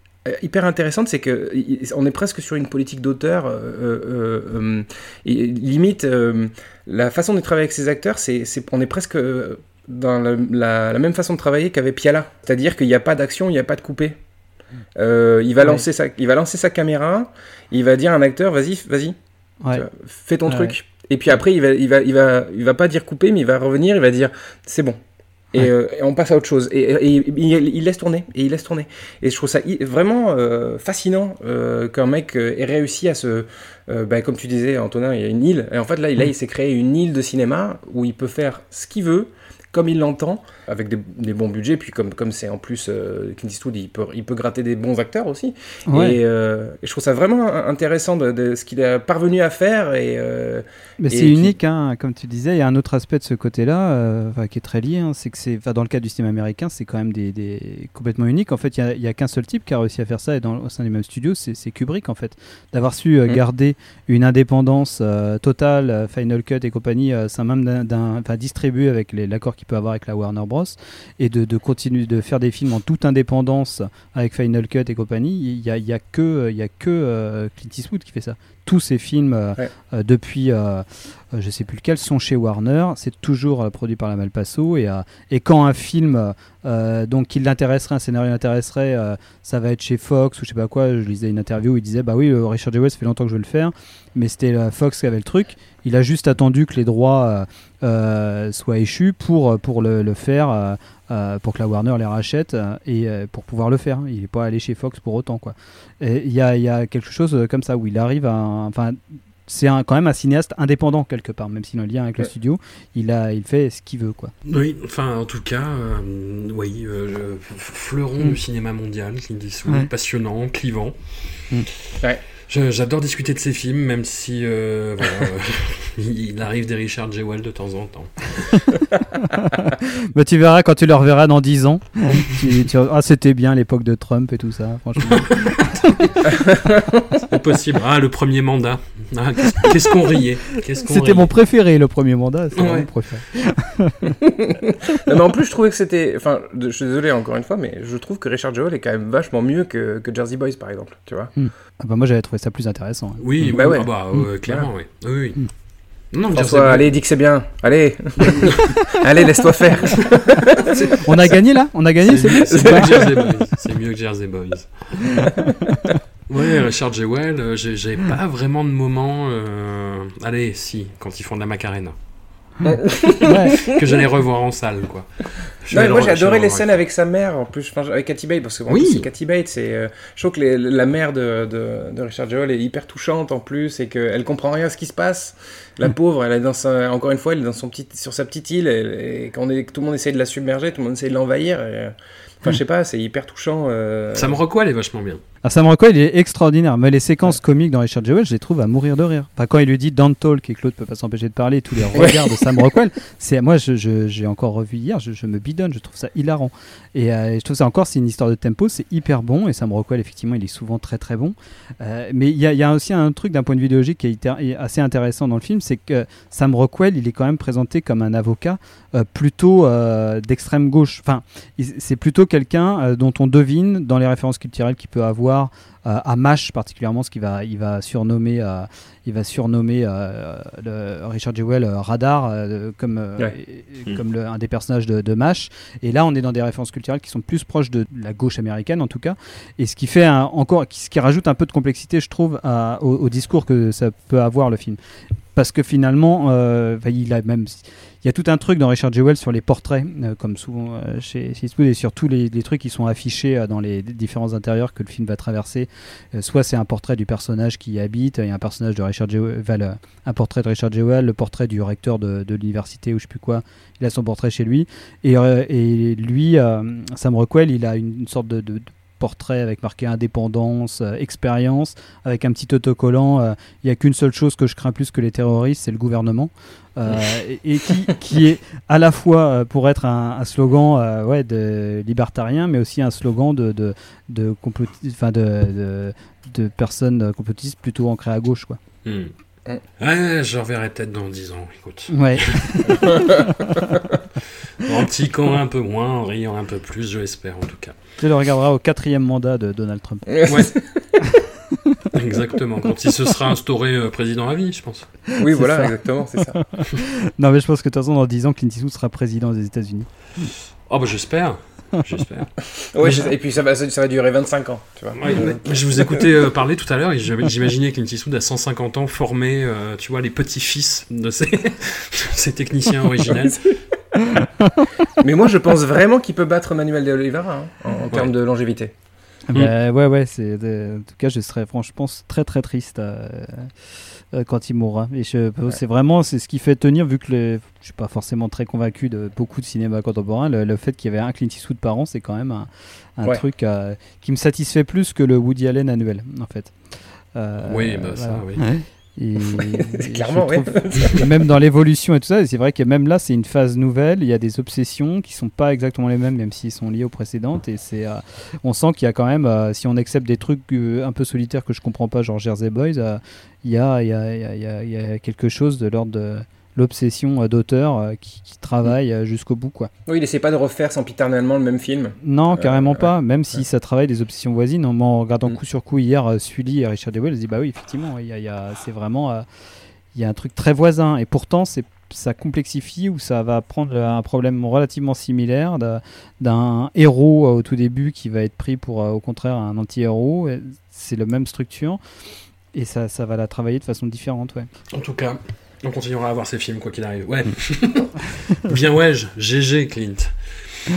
hyper intéressante, c'est que on est presque sur une politique d'auteur. euh, euh, euh, et limite, euh, la façon de travailler avec ses acteurs, c'est, on est presque euh, dans la, la- la même façon de travailler qu'avait Piala. C'est-à-dire qu'il n'y a pas d'action, il n'y a pas de coupé. Euh, il, va Ouais. lancer sa, il va lancer sa caméra, il va dire à un acteur, vas-y, vas-y, Ouais. fais ton Ouais. truc. Et puis après, il va, il, va, il, va, il va pas dire couper, mais il va revenir, il va dire, c'est bon. Et, Ouais. euh, et on passe à autre chose. Et, et- et il, il laisse tourner. Et il laisse tourner. Et je trouve ça vraiment euh, fascinant euh, qu'un mec ait réussi à se. bah, comme tu disais, Antonin, il y a une île. Et en fait, là, là, il s'est créé une île de cinéma où il peut faire ce qu'il veut, comme il l'entend, avec des, des bons budgets. Puis, comme comme c'est en plus euh, Clint Eastwood, il peut, il peut gratter des bons acteurs aussi. Ouais. Et, euh, et je trouve ça vraiment intéressant de, de ce qu'il a parvenu à faire. Et, euh, Mais c'est unique, hein, comme tu disais. Il y a un autre aspect de ce côté-là, euh, qui est très lié. hein, c'est que c'est, dans le cas du cinéma américain, c'est quand même des, des- complètement unique. En fait, il y a- qu'un seul type qui a réussi à faire ça, et dans, au sein du même studio, c'est, Kubrick en fait, d'avoir su Mm. garder une indépendance totale, Final Cut et compagnie, sein même d'un, distribué avec l'accord qu'il peut avoir avec la Warner Bros, et de, de continuer de faire des films en toute indépendance avec Final Cut et compagnie. Il y a, y a que, y a que euh, Clint Eastwood qui fait ça. Tous ces films euh, Ouais. euh, depuis je sais plus lequel, sont chez Warner. C'est toujours euh, produit par la Malpasso. Et, euh, et quand un film euh, donc qui l'intéresserait, un scénario l'intéresserait, euh, ça va être chez Fox ou je sais pas quoi. Je lisais une interview où il disait Bah oui, euh, Richard Jewell, ça fait longtemps que je veux le faire. Mais c'était euh, Fox qui avait le truc. Il a juste attendu que les droits euh, euh, soient échus pour, pour le, faire. euh, euh, pour que la Warner les rachète euh, et euh, pour pouvoir le faire. Il n'est pas allé chez Fox pour autant. Il y a, y a quelque chose euh, comme ça où il arrive à. Enfin, c'est un- quand même un cinéaste indépendant quelque part, même s'il a un lien avec le studio. Il, a, il fait ce qu'il veut. quoi. Oui, enfin, en tout cas, euh, oui, euh, fleuron Mm. du cinéma mondial, Clint Eastwood, Ouais. passionnant, clivant. Ouais. Je- J'adore discuter de ses films, même si euh, voilà, euh, il arrive des Richard Jewell de temps en temps. Mais tu verras quand tu le reverras dans 10 ans. tu, tu- ah, c'était bien l'époque de Trump et tout ça, franchement. C'est possible. Ah, le premier mandat. Ah, qu'est-ce- qu'on riait C'était mon préféré, le premier mandat. C'était Ouais. mon préféré. Non, mais en plus, je trouvais que c'était. Enfin, je suis désolé encore une fois, mais je trouve que Richard Jewell est quand même vachement mieux que, que Jersey Boys, par exemple. Tu vois Ah bah moi, j'avais trouvé ça plus intéressant. hein. Oui, Bah ouais. ah bah, ouais, clairement, oui. Oui, oui. Non, François, allez, dis que c'est bien. Allez Allez, laisse-toi faire On a gagné là? On a gagné, c'est mieux que Jersey Boys. C'est mieux que Jersey Boys. Ouais, Richard Jewell, euh, j'ai j'ai pas vraiment de moment. euh, Allez, si, quand ils font de la Macarena. Ouais. Que j'allais revoir en salle, quoi. Non, moi j'ai adoré le les scènes avec sa mère, en plus, enfin, avec Cathy Bates, parce que Oui. plus, c'est Cathy Bates, c'est, euh, je trouve que les- la mère de, de, de Richard Jewell est hyper touchante en plus, et qu'elle comprend rien à ce qui se passe. La Mm. pauvre, elle est dans sa, encore une fois, elle est dans son petit, sur sa petite île, et, et quand on est, tout le monde essaie de la submerger, tout le monde essaie de l'envahir. euh, Enfin, je sais pas, c'est hyper touchant. euh, Sam Rockwell est vachement bien. Ah, Sam Rockwell, il est extraordinaire. Mais les séquences comiques dans Richard Jewell, je les trouve à mourir de rire. Enfin, quand il lui dit Don't talk et Claude peut pas s'empêcher de parler, tous les regards de Sam Rockwell, c'est moi, je- je- j'ai encore revu hier, je, je me bidonne, je trouve ça hilarant. Et euh, je trouve ça encore, c'est une histoire de tempo, c'est hyper bon. Et Sam Rockwell, effectivement, il est souvent très très bon. Euh, mais il y, a- il y a aussi un truc d'un point de vue idéologique qui est assez intéressant dans le film, c'est que Sam Rockwell, il est quand même présenté comme un avocat euh, plutôt d'extrême gauche. Enfin, c'est plutôt quelqu'un dont on devine dans les références culturelles qu'il peut avoir euh, à MASH particulièrement, ce qu'il va, il va surnommer, euh, il va surnommer euh, le Richard Jewell Radar comme, Ouais. et- comme le- un des personnages de, de MASH. Et là, on est dans des références culturelles qui sont plus proches de la gauche américaine en tout cas, et ce qui fait un- encore, ce qui rajoute un peu de complexité, je trouve, à- au, au discours que ça peut avoir le film. Parce que finalement, euh, il a même il y a tout un truc dans Richard Jewell sur les portraits, euh, comme souvent euh, chez, Eastwood, et sur tous les, trucs qui sont affichés euh, dans les différents intérieurs que le film va traverser. Soit c'est un portrait du personnage qui y habite, il y a un personnage de Richard Jewell, un portrait de Richard Jewell, le portrait du recteur de, l'université ou je sais plus quoi, il a son portrait chez lui. Et, lui, Sam Rockwell, il a une, sorte de portrait avec marqué indépendance, euh, expérience, avec un petit autocollant. euh, Il n'y a qu'une seule chose que je crains plus que les terroristes, c'est le gouvernement. Euh, et et qui, qui est à la fois euh, pour être un, un slogan euh, ouais, de libertarien, mais aussi un slogan de, de, de, de, de, personnes complotistes plutôt ancrées à gauche. Quoi. Ouais, je reverrai peut-être dans 10 ans, écoute. Ouais. En tiquant un peu moins, en riant un peu plus, je l'espère en tout cas. Tu le regarderas au quatrième mandat de Donald Trump. Ouais. Exactement, quand il se sera instauré euh, président à vie, je pense. Oui, voilà, ça. exactement, c'est ça. Non, mais je pense que de toute façon, dans 10 ans, Clint Eastwood sera président des États-Unis. Oh bah j'espère, j'espère. Et puis ça va, ça, ça va durer 25 ans, tu vois. Ouais, je vous écoutais euh, parler tout à l'heure et j'avais- j'imaginais Clint Eastwood à 150 ans formé, euh, tu vois, les petits-fils de ces, de ces techniciens originels. Mais moi, je pense vraiment qu'il peut battre Manuel de Oliveira hein, en, en termes de longévité. Bah, ouais, ouais, c'est, euh, en tout cas, je serais franchement très très triste euh, euh, quand il mourra. Et je, c'est vraiment c'est ce qui fait tenir, vu que le, je suis pas forcément très convaincu de beaucoup de cinéma contemporain, le, le fait qu'il y avait un Clint Eastwood par an, c'est quand même un, un Ouais. truc euh, qui me satisfait plus que le Woody Allen annuel, en fait. Euh, Oui, bah, ça, oui. Et, clairement, je trouve- et même dans l'évolution et tout ça, c'est vrai que même là, c'est une phase nouvelle. Il y a des obsessions qui sont pas exactement les mêmes, même s'ils sont liés aux précédentes. Et c'est, euh, on sent qu'il y a quand même, euh, si on accepte des trucs euh, un peu solitaires que je comprends pas, genre Jersey Boys, il y, a, y, a, y, a, y a quelque chose de l'ordre de l'obsession euh, d'auteur euh, qui, qui travaille euh, jusqu'au bout, quoi. Oui, il essaie pas de refaire sempiternellement le même film. Non, Euh, carrément ouais. pas. Même si ça travaille des obsessions voisines. En regardant Mm. coup sur coup hier, Sully et Richard Dewey, je dis bah oui, effectivement, il y a, il y a- c'est vraiment, euh, il y a un truc très voisin. Et pourtant, c'est ça complexifie ou ça va prendre un problème relativement similaire d'un- héros au tout début qui va être pris pour, au contraire, un anti-héros. C'est la même structure. Et ça, ça va la travailler de façon différente, ouais. En tout cas, on continuera à voir ces films quoi qu'il arrive. Ouais. Bien ouais, GG Clint.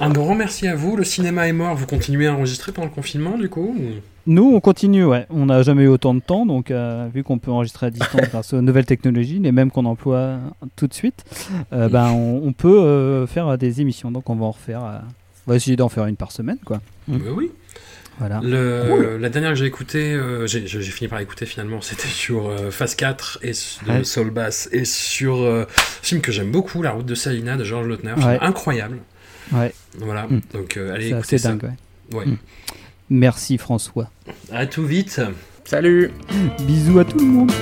Un grand merci à vous. Le cinéma est mort. Vous continuez à enregistrer pendant le confinement du coup ou- Nous, on continue, ouais. On n'a jamais eu autant de temps, donc euh, vu qu'on peut enregistrer à distance grâce aux nouvelles technologies, les mêmes qu'on emploie tout de suite, euh, ben, on, on peut euh, faire des émissions. Donc on va en refaire. euh, on va essayer d'en faire une par semaine, quoi. Bah oui. Voilà. Le, La dernière que j'ai écoutée, euh, j'ai fini par écouter finalement, c'était sur euh, Phase 4 et de Ouais. Soul Bass et sur euh, un film que j'aime beaucoup, La route de Salina de Georges Lautner. Ouais. incroyable. Ouais, Voilà, Mm. donc euh, allez écouter ça. dingue, ouais. Ouais. Mm. Merci François. À tout vite. Salut Bisous à tout le monde.